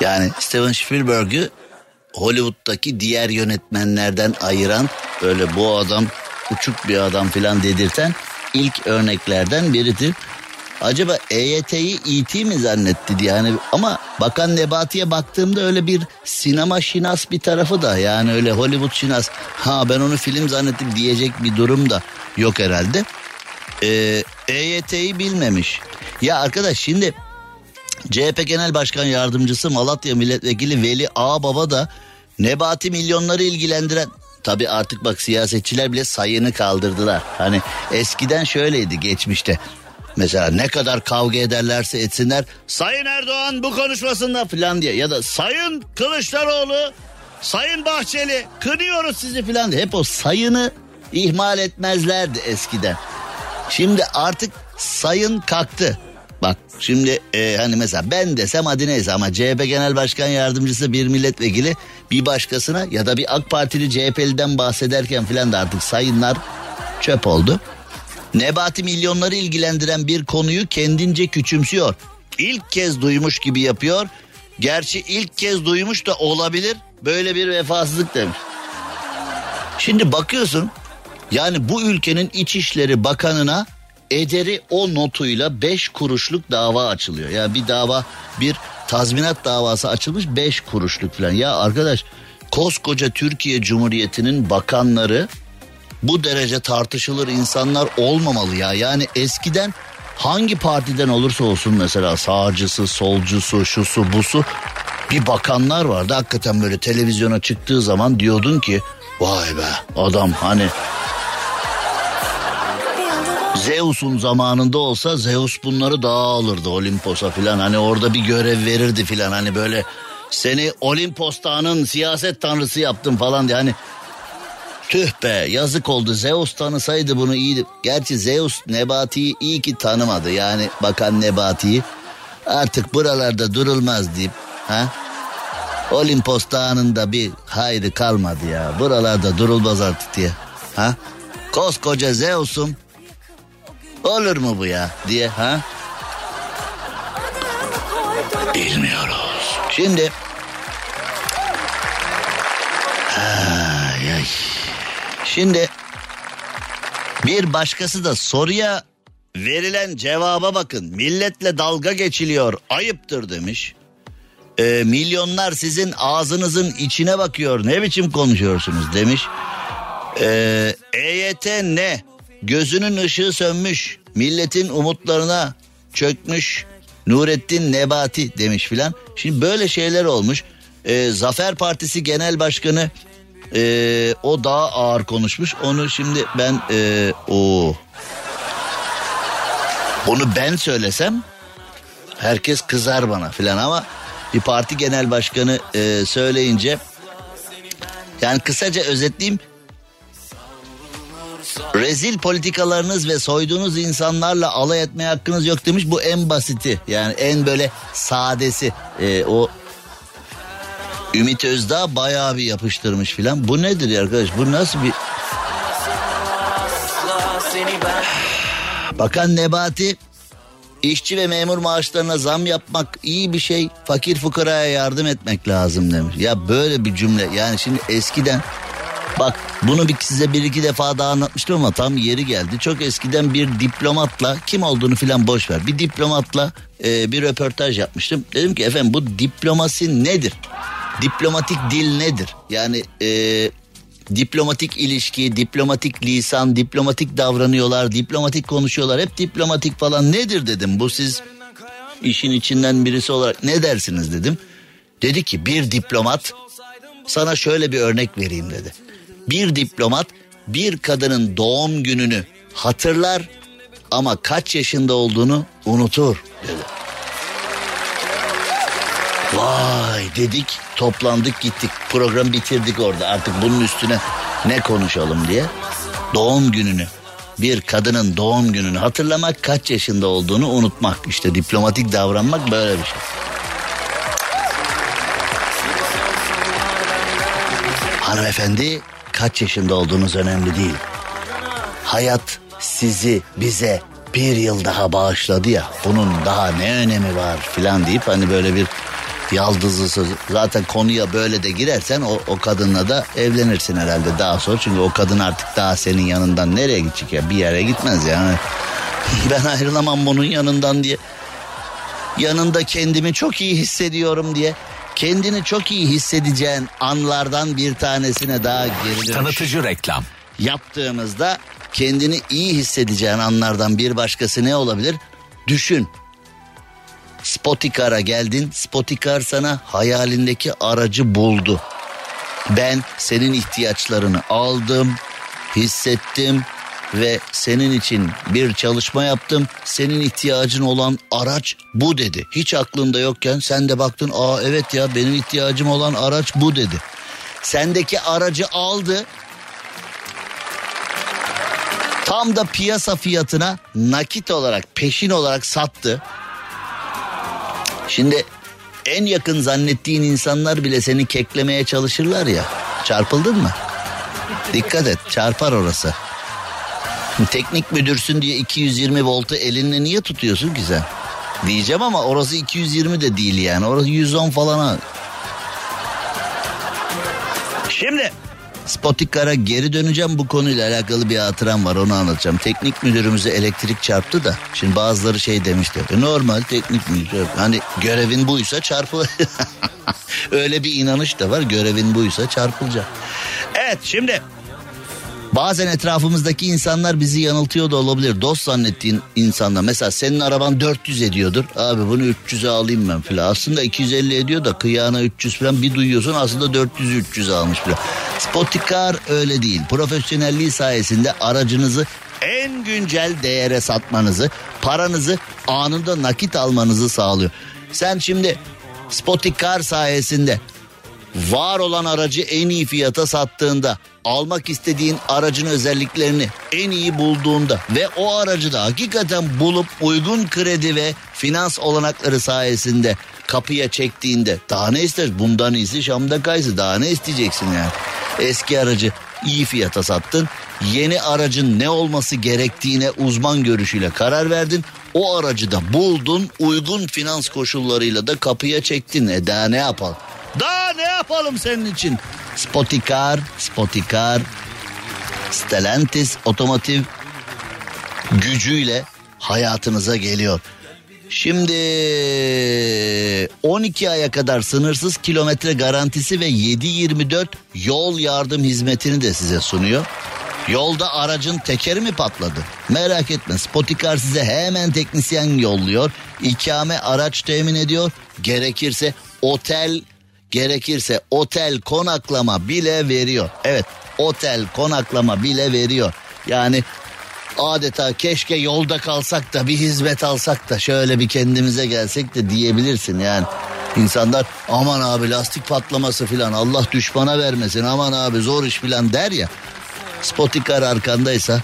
Yani Steven Spielberg'ü Hollywood'daki diğer yönetmenlerden ayıran böyle bu adam uçuk bir adam filan dedirten ilk örneklerden biridir. Acaba EYT'yi E.T. mi zannetti diye yani ama Bakan Nebati'ye baktığımda öyle bir sinema şinas bir tarafı da yani öyle Hollywood şinas ha ben onu film zannettim diyecek bir durum da yok herhalde. Ee, EYT'yi bilmemiş. Ya arkadaş şimdi CHP Genel Başkan Yardımcısı Malatya Milletvekili Veli Ağbaba da Nebati milyonları ilgilendiren Tabi artık bak siyasetçiler bile sayını kaldırdılar. Hani eskiden şöyleydi geçmişte. Mesela ne kadar kavga ederlerse etsinler Sayın Erdoğan bu konuşmasında falan diye ya da Sayın Kılıçdaroğlu Sayın Bahçeli kınıyoruz sizi falan diye hep o sayını ihmal etmezlerdi eskiden. Şimdi artık sayın kalktı. Bak şimdi e, hani mesela ben desem hadi neyse ama CHP Genel Başkan Yardımcısı bir milletvekili bir başkasına ya da bir AK Partili CHP'liden bahsederken filan da artık sayınlar çöp oldu. Nebati milyonları ilgilendiren bir konuyu kendince küçümsüyor. İlk kez duymuş gibi yapıyor. Gerçi ilk kez duymuş da olabilir. Böyle bir vefasızlık demiş. Şimdi bakıyorsun yani bu ülkenin İçişleri Bakanı'na ederi o notuyla 5 kuruşluk dava açılıyor. Ya yani bir dava bir tazminat davası açılmış 5 kuruşluk falan. Ya arkadaş koskoca Türkiye Cumhuriyeti'nin bakanları bu derece tartışılır insanlar olmamalı ya. Yani eskiden hangi partiden olursa olsun mesela sağcısı, solcusu, şusu, busu bir bakanlar vardı. Hakikaten böyle televizyona çıktığı zaman diyordun ki vay be adam hani Zeus'un zamanında olsa Zeus bunları daha alırdı Olimpos'a filan. Hani orada bir görev verirdi filan. Hani böyle seni Olimpos Dağı'nın siyaset tanrısı yaptım falan diye. Hani tüh be yazık oldu Zeus tanısaydı bunu iyiydi. Gerçi Zeus Nebati'yi iyi ki tanımadı. Yani bakan Nebati'yi artık buralarda durulmaz deyip ha Olimpos Dağı'nın da bir hayrı kalmadı ya. Buralarda durulmaz artık diye. Ha? Koskoca Zeus'um Olur mu bu ya diye ha? Bilmiyoruz. Şimdi ay. Şimdi bir başkası da soruya verilen cevaba bakın. Milletle dalga geçiliyor. Ayıptır demiş. Ee, milyonlar sizin ağzınızın içine bakıyor. Ne biçim konuşuyorsunuz demiş. Ee, EYT ne? Gözünün ışığı sönmüş. milletin umutlarına çökmüş Nurettin Nebati demiş filan. Şimdi böyle şeyler olmuş. Ee, Zafer Partisi Genel Başkanı e, o daha ağır konuşmuş. Onu şimdi ben e, o onu ben söylesem herkes kızar bana filan ama bir parti genel başkanı e, söyleyince yani kısaca özetleyeyim rezil politikalarınız ve soyduğunuz insanlarla alay etmeye hakkınız yok demiş. Bu en basiti yani en böyle sadesi. E, o Ümit Özdağ bayağı bir yapıştırmış filan. Bu nedir ya arkadaş? Bu nasıl bir Bakan Nebati işçi ve memur maaşlarına zam yapmak iyi bir şey. Fakir fukaraya yardım etmek lazım demiş. Ya böyle bir cümle. Yani şimdi eskiden bak bunu bir size bir iki defa daha anlatmıştım ama tam yeri geldi. Çok eskiden bir diplomatla kim olduğunu filan boş ver. Bir diplomatla e, bir röportaj yapmıştım. Dedim ki efendim bu diplomasi nedir? Diplomatik dil nedir? Yani e, diplomatik ilişki, diplomatik lisan, diplomatik davranıyorlar, diplomatik konuşuyorlar. Hep diplomatik falan nedir dedim. Bu siz işin içinden birisi olarak ne dersiniz dedim. Dedi ki bir diplomat sana şöyle bir örnek vereyim dedi. Bir diplomat bir kadının doğum gününü hatırlar ama kaç yaşında olduğunu unutur dedi. Vay dedik toplandık gittik program bitirdik orada artık bunun üstüne ne konuşalım diye. Doğum gününü bir kadının doğum gününü hatırlamak kaç yaşında olduğunu unutmak işte diplomatik davranmak böyle bir şey. Hanımefendi kaç yaşında olduğunuz önemli değil. Hayat sizi bize bir yıl daha bağışladı ya bunun daha ne önemi var filan deyip hani böyle bir yaldızlı. Zaten konuya böyle de girersen o, o kadınla da evlenirsin herhalde daha sonra. Çünkü o kadın artık daha senin yanından nereye gidecek ya bir yere gitmez yani. Ben ayrılamam bunun yanından diye. Yanında kendimi çok iyi hissediyorum diye. Kendini çok iyi hissedeceğin anlardan bir tanesine daha geri dönüş. Tanıtıcı reklam. Yaptığımızda kendini iyi hissedeceğin anlardan bir başkası ne olabilir? Düşün. Spotikar'a geldin. Spotikar sana hayalindeki aracı buldu. Ben senin ihtiyaçlarını aldım, hissettim ve senin için bir çalışma yaptım. Senin ihtiyacın olan araç bu dedi. Hiç aklında yokken sen de baktın aa evet ya benim ihtiyacım olan araç bu dedi. Sendeki aracı aldı. Tam da piyasa fiyatına nakit olarak peşin olarak sattı. Şimdi en yakın zannettiğin insanlar bile seni keklemeye çalışırlar ya. Çarpıldın mı? Dikkat et çarpar orası. Teknik müdürsün diye 220 voltu elinle niye tutuyorsun ki sen? Diyeceğim ama orası 220 de değil yani. Orası 110 falan. ha. Şimdi Spotikar'a geri döneceğim bu konuyla alakalı bir hatıram var onu anlatacağım. Teknik müdürümüze elektrik çarptı da şimdi bazıları şey demişti. "E, normal teknik müdür hani görevin buysa çarpı. Öyle bir inanış da var görevin buysa çarpılacak. Evet şimdi Bazen etrafımızdaki insanlar bizi yanıltıyor da olabilir. Dost zannettiğin insanlar. Mesela senin araban 400 ediyordur. Abi bunu 300'e alayım ben filan. Aslında 250 ediyor da kıyağına 300 falan bir duyuyorsun. Aslında 400 300 almış filan. Spotikar öyle değil. Profesyonelliği sayesinde aracınızı en güncel değere satmanızı, paranızı anında nakit almanızı sağlıyor. Sen şimdi Spotikar sayesinde var olan aracı en iyi fiyata sattığında, almak istediğin aracın özelliklerini en iyi bulduğunda ve o aracı da hakikaten bulup uygun kredi ve finans olanakları sayesinde kapıya çektiğinde daha ne ister? Bundan iyisi Şam'da kaysı daha ne isteyeceksin yani? Eski aracı iyi fiyata sattın. Yeni aracın ne olması gerektiğine uzman görüşüyle karar verdin. O aracı da buldun uygun finans koşullarıyla da kapıya çektin. E daha ne yapalım? Daha ne yapalım senin için? Spotikar, Spotikar, Stellantis otomotiv gücüyle hayatınıza geliyor. Şimdi 12 aya kadar sınırsız kilometre garantisi ve 7-24 yol yardım hizmetini de size sunuyor. Yolda aracın tekeri mi patladı? Merak etme Spotikar size hemen teknisyen yolluyor. İkame araç temin ediyor. Gerekirse otel gerekirse otel konaklama bile veriyor. Evet otel konaklama bile veriyor. Yani adeta keşke yolda kalsak da bir hizmet alsak da şöyle bir kendimize gelsek de diyebilirsin yani. İnsanlar aman abi lastik patlaması filan Allah düşmana vermesin aman abi zor iş filan der ya. Spotikar arkandaysa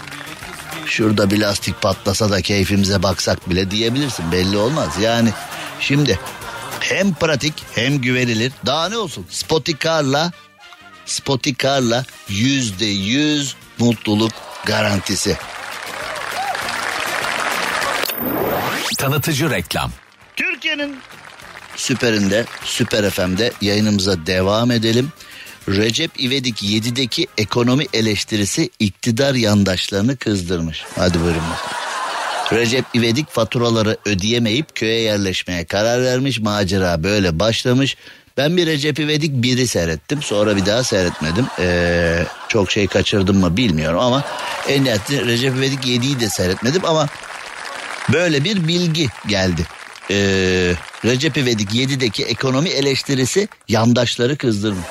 şurada bir lastik patlasa da keyfimize baksak bile diyebilirsin belli olmaz. Yani şimdi hem pratik hem güvenilir daha ne olsun Spotikar'la Spotikar'la yüzde yüz mutluluk garantisi. Tanıtıcı reklam. Türkiye'nin süperinde, süper FM'de yayınımıza devam edelim. Recep İvedik 7'deki ekonomi eleştirisi iktidar yandaşlarını kızdırmış. Hadi buyurun bakalım. Recep İvedik faturaları ödeyemeyip köye yerleşmeye karar vermiş. Macera böyle başlamış. Ben bir Recep İvedik 1'i seyrettim. Sonra bir daha seyretmedim. Ee, çok şey kaçırdım mı bilmiyorum ama en nihayetinde Recep İvedik 7'yi de seyretmedim ama böyle bir bilgi geldi. Ee, Recep İvedik 7'deki ekonomi eleştirisi yandaşları kızdırmış.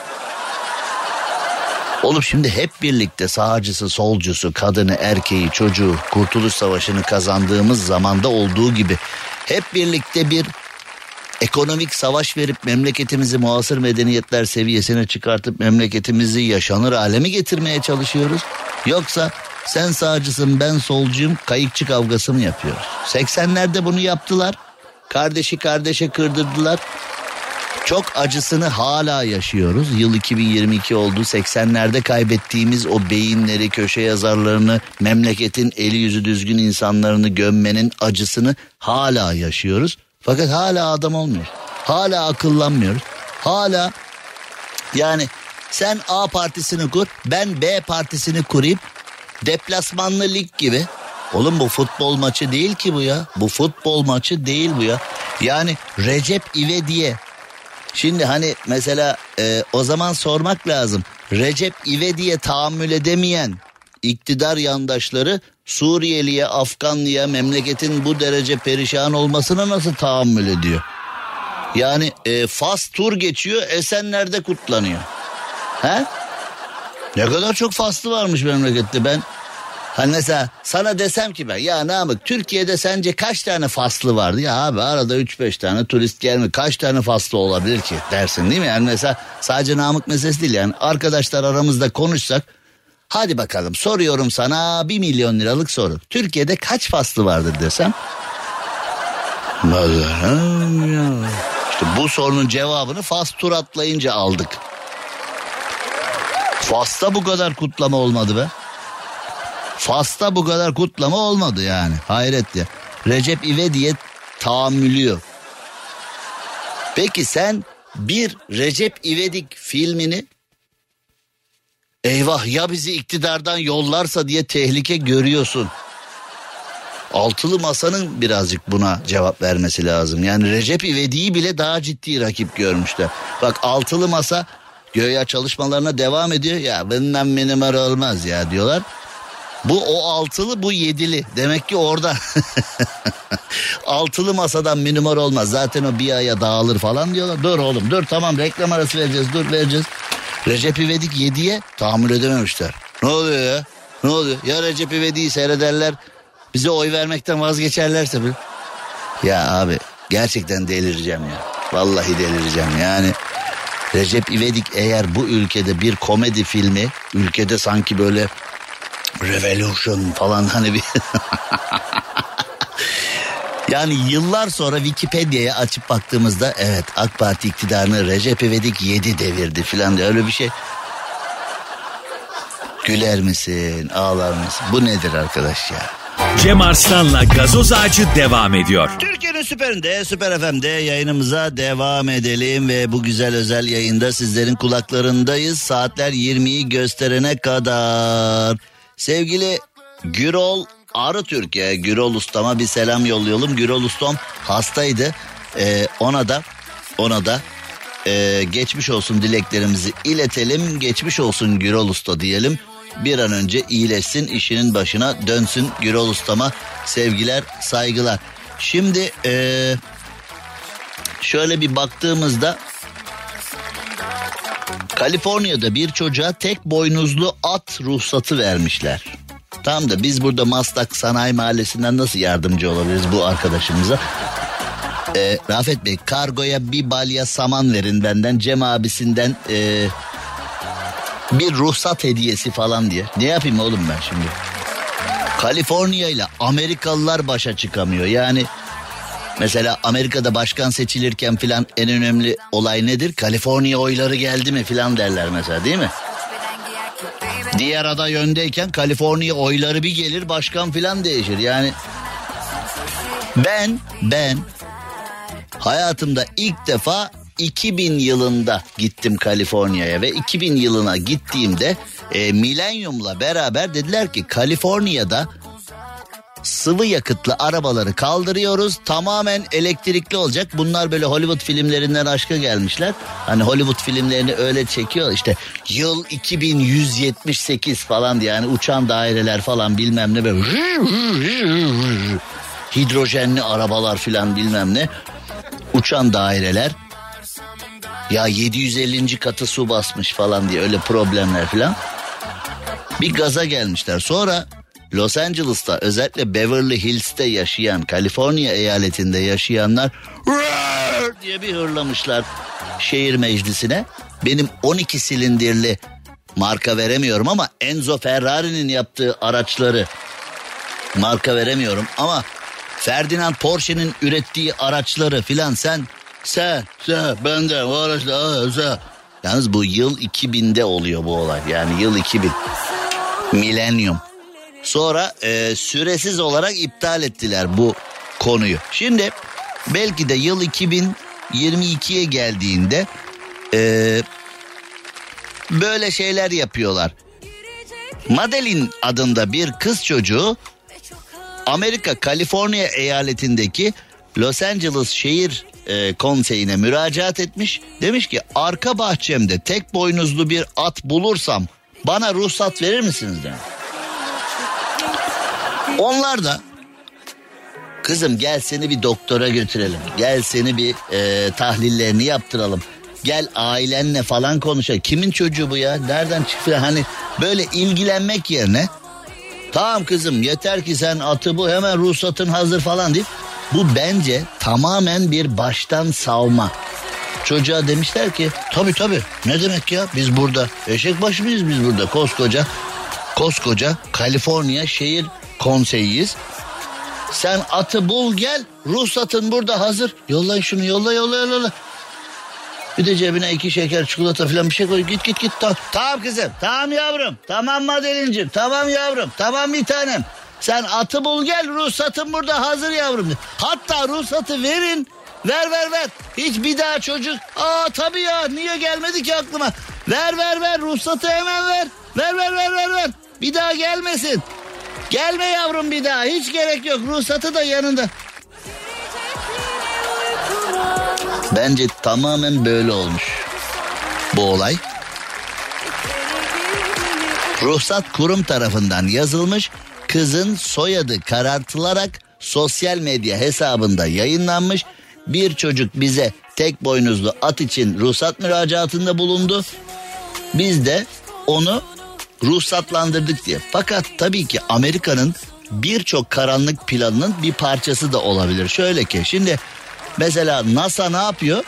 Oğlum şimdi hep birlikte sağcısı, solcusu, kadını, erkeği, çocuğu Kurtuluş Savaşı'nı kazandığımız zamanda olduğu gibi hep birlikte bir ekonomik savaş verip memleketimizi muasır medeniyetler seviyesine çıkartıp memleketimizi yaşanır hale mi getirmeye çalışıyoruz? Yoksa sen sağcısın ben solcuyum kayıkçı kavgası mı yapıyoruz? 80'lerde bunu yaptılar. Kardeşi kardeşe kırdırdılar. Çok acısını hala yaşıyoruz. Yıl 2022 oldu. 80'lerde kaybettiğimiz o beyinleri, köşe yazarlarını, memleketin eli yüzü düzgün insanlarını gömmenin acısını hala yaşıyoruz. Fakat hala adam olmuyor. Hala akıllanmıyoruz. Hala yani sen A partisini kur, ben B partisini kurayım. Deplasmanlı lig gibi. Oğlum bu futbol maçı değil ki bu ya. Bu futbol maçı değil bu ya. Yani Recep İvedi'ye Şimdi hani mesela e, o zaman sormak lazım. Recep İvedi'ye tahammül edemeyen iktidar yandaşları Suriyeliye, Afganlıya memleketin bu derece perişan olmasına nasıl tahammül ediyor? Yani e, Fas tur geçiyor Esenler'de kutlanıyor. He? Ne kadar çok faslı varmış memlekette ben. Hani mesela sana desem ki ben ya Namık Türkiye'de sence kaç tane faslı vardı? Ya abi arada 3-5 tane turist gelmiyor. Kaç tane faslı olabilir ki dersin değil mi? Yani mesela sadece Namık meselesi değil yani arkadaşlar aramızda konuşsak hadi bakalım soruyorum sana 1 milyon liralık soru. Türkiye'de kaç faslı vardır desem? İşte bu sorunun cevabını Fas tur atlayınca aldık. Fas'ta bu kadar kutlama olmadı be. Fas'ta bu kadar kutlama olmadı yani. Hayret ya. Recep İvedi'ye tahammülü. Peki sen bir Recep İvedik filmini eyvah ya bizi iktidardan yollarsa diye tehlike görüyorsun. Altılı masanın birazcık buna cevap vermesi lazım. Yani Recep İvedik'i bile daha ciddi rakip görmüşler. Bak altılı masa göğe çalışmalarına devam ediyor. Ya bundan minimar olmaz ya diyorlar. Bu o altılı bu yedili. Demek ki orada altılı masadan bir numara olmaz. Zaten o bir aya dağılır falan diyorlar. Dur oğlum dur tamam reklam arası vereceğiz dur vereceğiz. Recep İvedik yediye tahammül edememişler. Ne oluyor ya? Ne oluyor? Ya Recep İvedik'i seyrederler bize oy vermekten vazgeçerlerse bir. Ya abi gerçekten delireceğim ya. Vallahi delireceğim yani. Recep İvedik eğer bu ülkede bir komedi filmi ülkede sanki böyle Revolution falan hani bir... yani yıllar sonra Wikipedia'ya açıp baktığımızda evet AK Parti iktidarını Recep İvedik 7 devirdi falan diye öyle bir şey. Güler misin ağlar mısın bu nedir arkadaş ya? Cem Arslan'la gazoz ağacı devam ediyor. Türkiye'nin süperinde, süper FM'de yayınımıza devam edelim ve bu güzel özel yayında sizlerin kulaklarındayız. Saatler 20'yi gösterene kadar. Sevgili Gürol Arı Türkiye, Gürol Ustam'a bir selam yollayalım. Gürol Ustam hastaydı. Ee, ona da ona da e, geçmiş olsun dileklerimizi iletelim. Geçmiş olsun Gürol Usta diyelim. bir an önce iyileşsin işinin başına dönsün Gürol Ustama sevgiler saygılar. Şimdi ee, şöyle bir baktığımızda Kaliforniya'da bir çocuğa tek boynuzlu at ruhsatı vermişler. Tam da biz burada Maslak Sanayi Mahallesi'nden nasıl yardımcı olabiliriz bu arkadaşımıza? Ee, Rafet Bey kargoya bir balya saman verin benden Cem abisinden ee, bir ruhsat hediyesi falan diye. Ne yapayım oğlum ben şimdi? Kaliforniya ile Amerikalılar başa çıkamıyor. Yani mesela Amerika'da başkan seçilirken filan en önemli olay nedir? Kaliforniya oyları geldi mi filan derler mesela değil mi? Diğer aday öndeyken Kaliforniya oyları bir gelir başkan filan değişir. Yani ben ben hayatımda ilk defa 2000 yılında gittim Kaliforniya'ya ve 2000 yılına gittiğimde e, milenyumla beraber dediler ki Kaliforniya'da sıvı yakıtlı arabaları kaldırıyoruz. Tamamen elektrikli olacak. Bunlar böyle Hollywood filmlerinden aşka gelmişler. Hani Hollywood filmlerini öyle çekiyor. işte yıl 2178 falan diye yani uçan daireler falan bilmem ne böyle hidrojenli arabalar filan bilmem ne uçan daireler ya 750. katı su basmış falan diye öyle problemler filan bir gaza gelmişler sonra Los Angeles'ta özellikle Beverly Hills'te yaşayan Kaliforniya eyaletinde yaşayanlar diye bir hırlamışlar şehir meclisine. Benim 12 silindirli marka veremiyorum ama Enzo Ferrari'nin yaptığı araçları marka veremiyorum ama Ferdinand Porsche'nin ürettiği araçları filan sen sen sen bende o araçlar sen. Yalnız bu yıl 2000'de oluyor bu olay yani yıl 2000 milenyum. Sonra e, süresiz olarak iptal ettiler bu konuyu. Şimdi belki de yıl 2022'ye geldiğinde e, böyle şeyler yapıyorlar. Madeline adında bir kız çocuğu Amerika Kaliforniya eyaletindeki Los Angeles şehir e, konseyine müracaat etmiş. Demiş ki arka bahçemde tek boynuzlu bir at bulursam bana ruhsat verir misiniz demiş. Onlar da kızım gel seni bir doktora götürelim. Gel seni bir e, tahlillerini yaptıralım. Gel ailenle falan konuşalım. Kimin çocuğu bu ya? Nereden çıktı? Hani böyle ilgilenmek yerine tamam kızım yeter ki sen atı bu hemen ruhsatın hazır falan deyip bu bence tamamen bir baştan savma. Çocuğa demişler ki tabii tabii ne demek ya biz burada eşek başı mıyız biz burada koskoca koskoca Kaliforniya şehir konseyiyiz. Sen atı bul gel ruhsatın burada hazır. Yollayın şunu yolla yolla yolla. Bir de cebine iki şeker çikolata falan bir şey koy. Git git git. Tamam, tamam kızım. Tamam yavrum. Tamam Madelincim. Tamam yavrum. Tamam bir tanem. Sen atı bul gel ruhsatın burada hazır yavrum. Hatta ruhsatı verin. Ver ver ver. Hiç bir daha çocuk. Aa tabii ya niye gelmedi ki aklıma. Ver ver ver ruhsatı hemen ver. Ver ver ver ver ver. Bir daha gelmesin. Gelme yavrum bir daha hiç gerek yok ruhsatı da yanında. Bence tamamen böyle olmuş bu olay. Ruhsat kurum tarafından yazılmış kızın soyadı karartılarak sosyal medya hesabında yayınlanmış. Bir çocuk bize tek boynuzlu at için ruhsat müracaatında bulundu. Biz de onu ruhsatlandırdık diye. Fakat tabii ki Amerika'nın birçok karanlık planının bir parçası da olabilir. Şöyle ki şimdi mesela NASA ne yapıyor?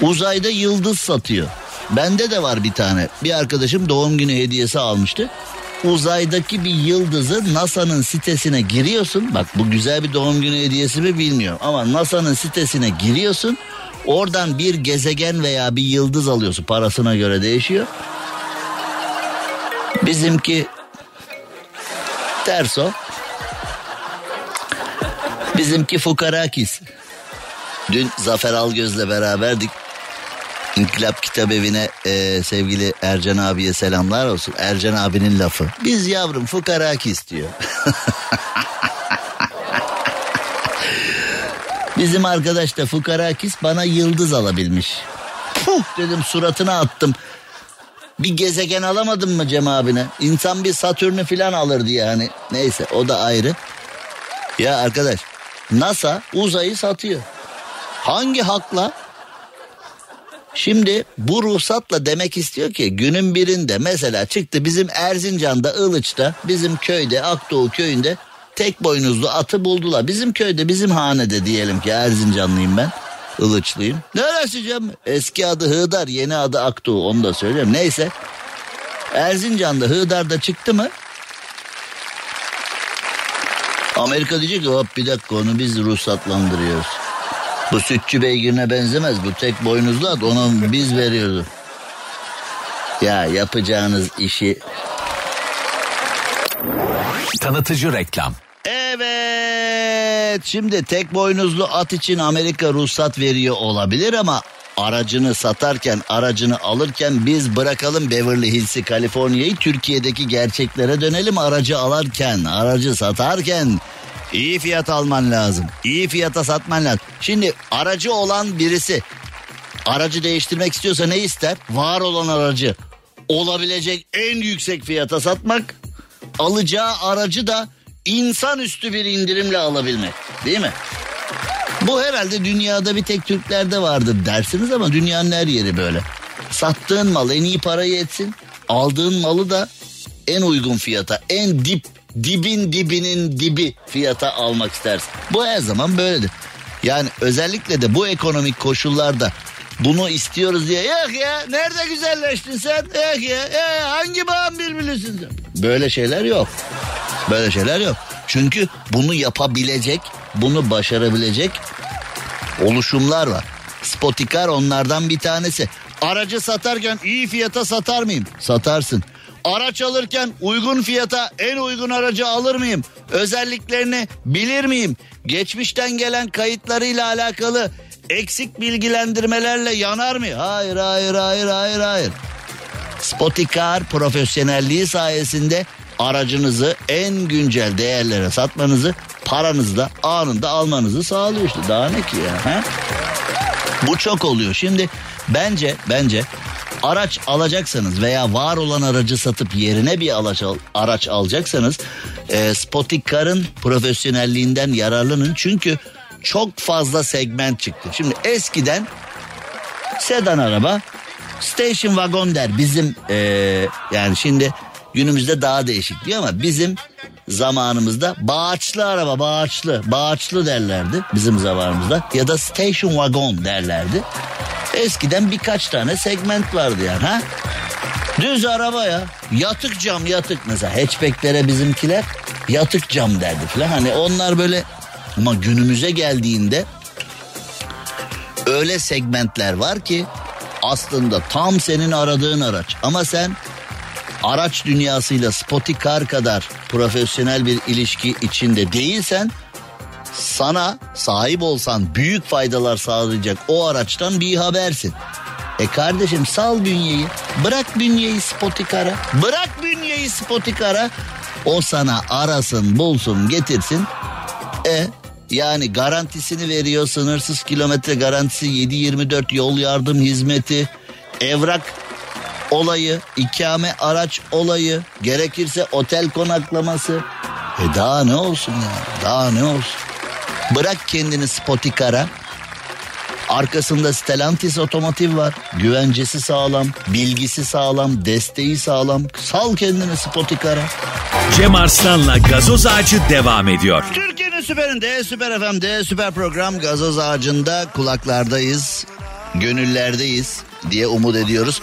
Uzayda yıldız satıyor. Bende de var bir tane. Bir arkadaşım doğum günü hediyesi almıştı. Uzaydaki bir yıldızı NASA'nın sitesine giriyorsun. Bak bu güzel bir doğum günü hediyesi mi bilmiyorum. Ama NASA'nın sitesine giriyorsun. Oradan bir gezegen veya bir yıldız alıyorsun. Parasına göre değişiyor. Bizimki ters o. Bizimki fukarakis. Dün Zafer Algöz'le beraberdik. İnkılap Kitap Evi'ne e, sevgili Ercan abiye selamlar olsun. Ercan abinin lafı. Biz yavrum fukarakis diyor. Bizim arkadaş da fukarakis bana yıldız alabilmiş. Puh dedim suratına attım. Bir gezegen alamadın mı Cem abine? İnsan bir Satürn'ü falan alır diye hani. Neyse o da ayrı. Ya arkadaş NASA uzayı satıyor. Hangi hakla? Şimdi bu ruhsatla demek istiyor ki günün birinde mesela çıktı bizim Erzincan'da Ilıç'ta bizim köyde Akdoğu köyünde tek boynuzlu atı buldular. Bizim köyde bizim hanede diyelim ki Erzincanlıyım ben. Ilıçlıyım. Neresi Cem? Eski adı Hıdar yeni adı Akdoğu onu da söyleyeyim. Neyse Erzincan'da Hıdar'da çıktı mı Amerika diyecek ki hop bir dakika onu biz ruhsatlandırıyoruz. Bu sütçü beygirine benzemez. Bu tek boynuzlu at ona biz veriyoruz. Ya yapacağınız işi... Tanıtıcı reklam. Evet şimdi tek boynuzlu at için Amerika ruhsat veriyor olabilir ama aracını satarken aracını alırken biz bırakalım Beverly Hills'i Kaliforniya'yı Türkiye'deki gerçeklere dönelim. Aracı alırken aracı satarken iyi fiyat alman lazım iyi fiyata satman lazım. Şimdi aracı olan birisi aracı değiştirmek istiyorsa ne ister? Var olan aracı olabilecek en yüksek fiyata satmak alacağı aracı da insanüstü bir indirimle alabilmek değil mi? Bu herhalde dünyada bir tek Türklerde vardır dersiniz ama dünyanın her yeri böyle. Sattığın mal en iyi parayı etsin. Aldığın malı da en uygun fiyata, en dip, dibin dibinin dibi fiyata almak istersin. Bu her zaman böyledir. Yani özellikle de bu ekonomik koşullarda bunu istiyoruz diye. Yok ya nerede güzelleştin sen? Yok ya. E, hangi bağın bilbilisin sen? Böyle şeyler yok. Böyle şeyler yok. Çünkü bunu yapabilecek bunu başarabilecek oluşumlar var. Spotikar onlardan bir tanesi. Aracı satarken iyi fiyata satar mıyım? Satarsın. Araç alırken uygun fiyata en uygun aracı alır mıyım? Özelliklerini bilir miyim? Geçmişten gelen kayıtlarıyla alakalı eksik bilgilendirmelerle yanar mı? Hayır hayır hayır hayır hayır. Spotikar profesyonelliği sayesinde aracınızı en güncel değerlere satmanızı paranızı da anında almanızı sağlıyor işte. Daha ne ki ya? He? Bu çok oluyor. Şimdi bence bence araç alacaksanız veya var olan aracı satıp yerine bir araç, al, araç alacaksanız e, Spotikar'ın profesyonelliğinden yararlanın. Çünkü çok fazla segment çıktı. Şimdi eskiden sedan araba station wagon der bizim e, yani şimdi günümüzde daha değişik diyor ama bizim zamanımızda bağaçlı araba bağaçlı bağaçlı derlerdi bizim zamanımızda ya da station wagon derlerdi. Eskiden birkaç tane segment vardı yani ha. Düz araba ya. Yatık cam yatık mesela hatchbacklere bizimkiler yatık cam derdi falan. Hani onlar böyle ama günümüze geldiğinde öyle segmentler var ki aslında tam senin aradığın araç. Ama sen araç dünyasıyla Spotikar kadar profesyonel bir ilişki içinde değilsen sana sahip olsan büyük faydalar sağlayacak o araçtan bir habersin. E kardeşim sal bünyeyi. Bırak bünyeyi Spotikar'a. Bırak bünyeyi Spotikar'a. O sana arasın, bulsun, getirsin. E yani garantisini veriyor. Sınırsız kilometre garantisi 7-24 yol yardım hizmeti. Evrak olayı, ikame araç olayı, gerekirse otel konaklaması. E daha ne olsun ya? Daha ne olsun? Bırak kendini Spotikar'a. Arkasında Stellantis otomotiv var. Güvencesi sağlam, bilgisi sağlam, desteği sağlam. Sal kendini Spotikar'a. Cem Arslan'la gazoz ağacı devam ediyor. Türkiye'nin süperinde, süper FM'de, süper program gazoz ağacında kulaklardayız. Gönüllerdeyiz diye umut ediyoruz.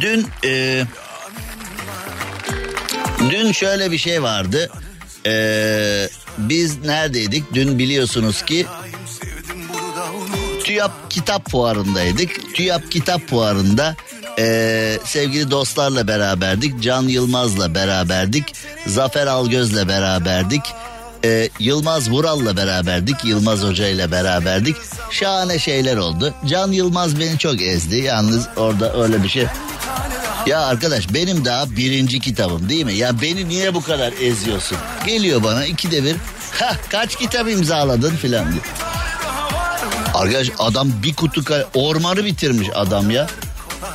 Dün e, dün şöyle bir şey vardı. E, biz neredeydik? Dün biliyorsunuz ki TÜYAP Kitap Fuarı'ndaydık. TÜYAP Kitap Fuarı'nda e, sevgili dostlarla beraberdik. Can Yılmaz'la beraberdik. Zafer Algöz'le beraberdik. E, Yılmaz Vural'la beraberdik. Yılmaz Hoca ile beraberdik. Şahane şeyler oldu. Can Yılmaz beni çok ezdi. Yalnız orada öyle bir şey. Ya arkadaş benim daha birinci kitabım değil mi? Ya beni niye bu kadar eziyorsun? Geliyor bana ikide bir. Ha kaç kitap imzaladın filan diyor. Arkadaş adam bir kutu ormanı bitirmiş adam ya.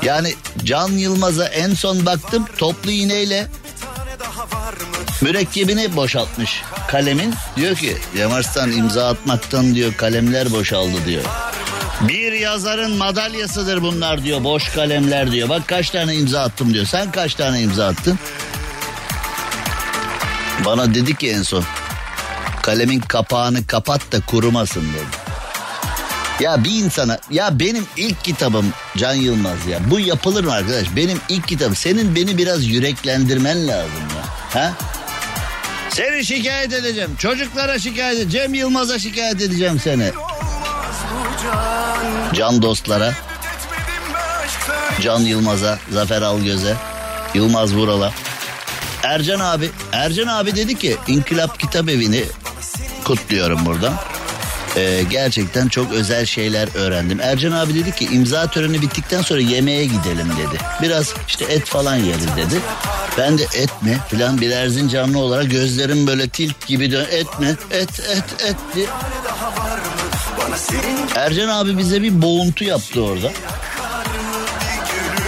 Yani Can Yılmaz'a en son baktım toplu iğneyle mürekkebini boşaltmış kalemin. Diyor ki Cem imza atmaktan diyor kalemler boşaldı diyor. Bir yazarın madalyasıdır bunlar diyor boş kalemler diyor. Bak kaç tane imza attım diyor. Sen kaç tane imza attın? Bana dedi ki en son kalemin kapağını kapat da kurumasın dedi. Ya bir insana ya benim ilk kitabım Can Yılmaz ya. Bu yapılır mı arkadaş? Benim ilk kitabım. Senin beni biraz yüreklendirmen lazım ya. Ha? Seni şikayet edeceğim. Çocuklara şikayet edeceğim. Cem Yılmaz'a şikayet edeceğim seni. Can dostlara. Can Yılmaz'a, Zafer Algöz'e, Yılmaz Vural'a. Ercan abi, Ercan abi dedi ki İnkılap Kitap Evi'ni kutluyorum buradan. Ee, gerçekten çok özel şeyler öğrendim. Ercan abi dedi ki imza töreni bittikten sonra yemeğe gidelim dedi. Biraz işte et falan yeriz dedi. Ben de et mi filan bir Erzincanlı olarak gözlerim böyle tilk gibi dön. Et mi? Et et et diye. Ercan abi bize bir boğuntu yaptı orada.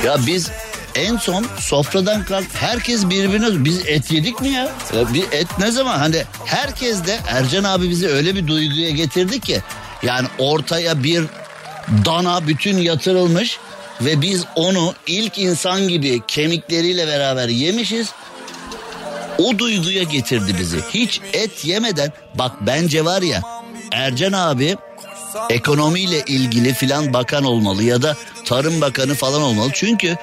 Ya biz en son sofradan kalk herkes birbirine biz et yedik mi ya? ya? Bir et ne zaman hani herkes de Ercan abi bizi öyle bir duyguya getirdi ki yani ortaya bir dana bütün yatırılmış ve biz onu ilk insan gibi kemikleriyle beraber yemişiz. O duyguya getirdi bizi. Hiç et yemeden bak bence var ya Ercan abi ekonomiyle ilgili filan bakan olmalı ya da tarım bakanı falan olmalı. Çünkü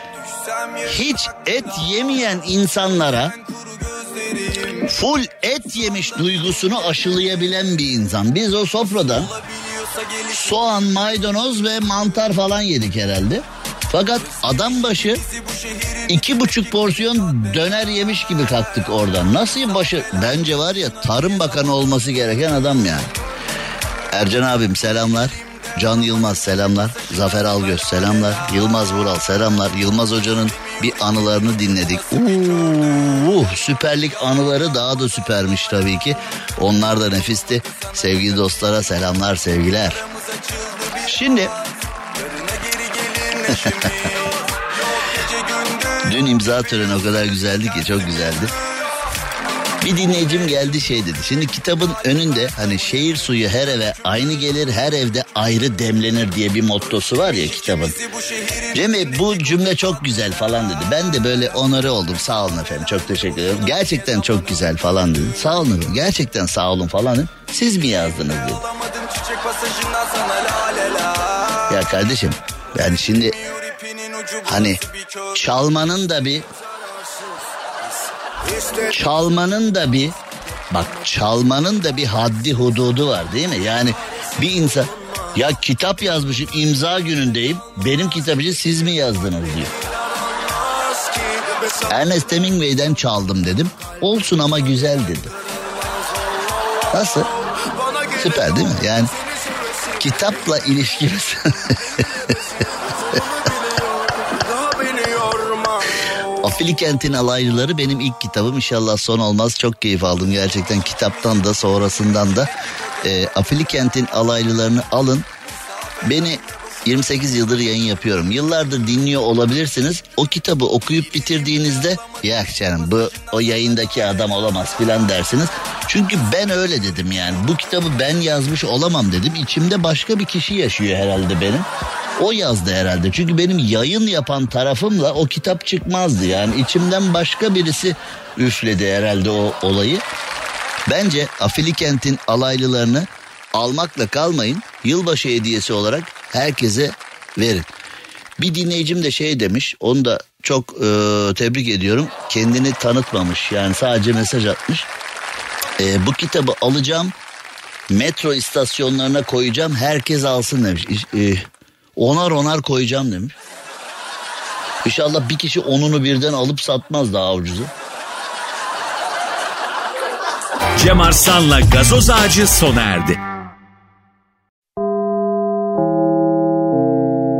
hiç et yemeyen insanlara full et yemiş duygusunu aşılayabilen bir insan. Biz o sofradan soğan, maydanoz ve mantar falan yedik herhalde. Fakat adam başı iki buçuk porsiyon döner yemiş gibi kalktık oradan. Nasıl başı? Bence var ya Tarım Bakanı olması gereken adam yani. Ercan abim selamlar. Can Yılmaz selamlar. Zafer Algöz selamlar. Yılmaz Vural selamlar. Yılmaz Hoca'nın bir anılarını dinledik. Uuu, süperlik anıları daha da süpermiş tabii ki. Onlar da nefisti. Sevgili dostlara selamlar sevgiler. Şimdi Dün imza töreni o kadar güzeldi ki çok güzeldi. Bir dinleyicim geldi şey dedi. Şimdi kitabın önünde hani şehir suyu her eve aynı gelir her evde ayrı demlenir diye bir mottosu var ya kitabın. Cem bu cümle çok güzel falan dedi. Ben de böyle onarı oldum sağ olun efendim çok teşekkür ederim. Gerçekten çok güzel falan dedi. Sağ olun gerçekten sağ olun falan dedi. Siz mi yazdınız dedi. Ya kardeşim yani şimdi hani çalmanın da bir çalmanın da bir bak çalmanın da bir haddi hududu var değil mi? Yani bir insan ya kitap yazmışım imza günündeyim benim kitabı siz mi yazdınız diyor. Ernest Hemingway'den çaldım dedim. Olsun ama güzel dedi. Nasıl? Süper değil mi? Yani kitapla ilişkimiz Afilikent'in alaylıları benim ilk kitabım. İnşallah son olmaz. Çok keyif aldım gerçekten kitaptan da sonrasından da. E, Afilikent'in alaylılarını alın. Beni 28 yıldır yayın yapıyorum. Yıllardır dinliyor olabilirsiniz. O kitabı okuyup bitirdiğinizde ya canım bu o yayındaki adam olamaz filan dersiniz. Çünkü ben öyle dedim yani. Bu kitabı ben yazmış olamam dedim. İçimde başka bir kişi yaşıyor herhalde benim. O yazdı herhalde. Çünkü benim yayın yapan tarafımla o kitap çıkmazdı. Yani içimden başka birisi üfledi herhalde o olayı. Bence Afilikent'in alaylılarını almakla kalmayın. Yılbaşı hediyesi olarak herkese verin. Bir dinleyicim de şey demiş onu da çok e, tebrik ediyorum. Kendini tanıtmamış yani sadece mesaj atmış. E, bu kitabı alacağım metro istasyonlarına koyacağım herkes alsın demiş. E, onar onar koyacağım demiş. İnşallah bir kişi onunu birden alıp satmaz daha ucuzu. Cem Arslan'la gazoz ağacı sona erdi.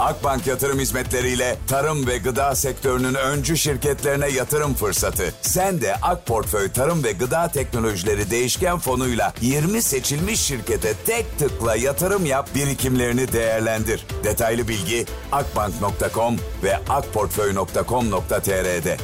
Akbank Yatırım Hizmetleriyle tarım ve gıda sektörünün öncü şirketlerine yatırım fırsatı. Sen de Ak Portföy Tarım ve Gıda Teknolojileri Değişken Fonu'yla 20 seçilmiş şirkete tek tıkla yatırım yap, birikimlerini değerlendir. Detaylı bilgi akbank.com ve akportföy.com.tr'de.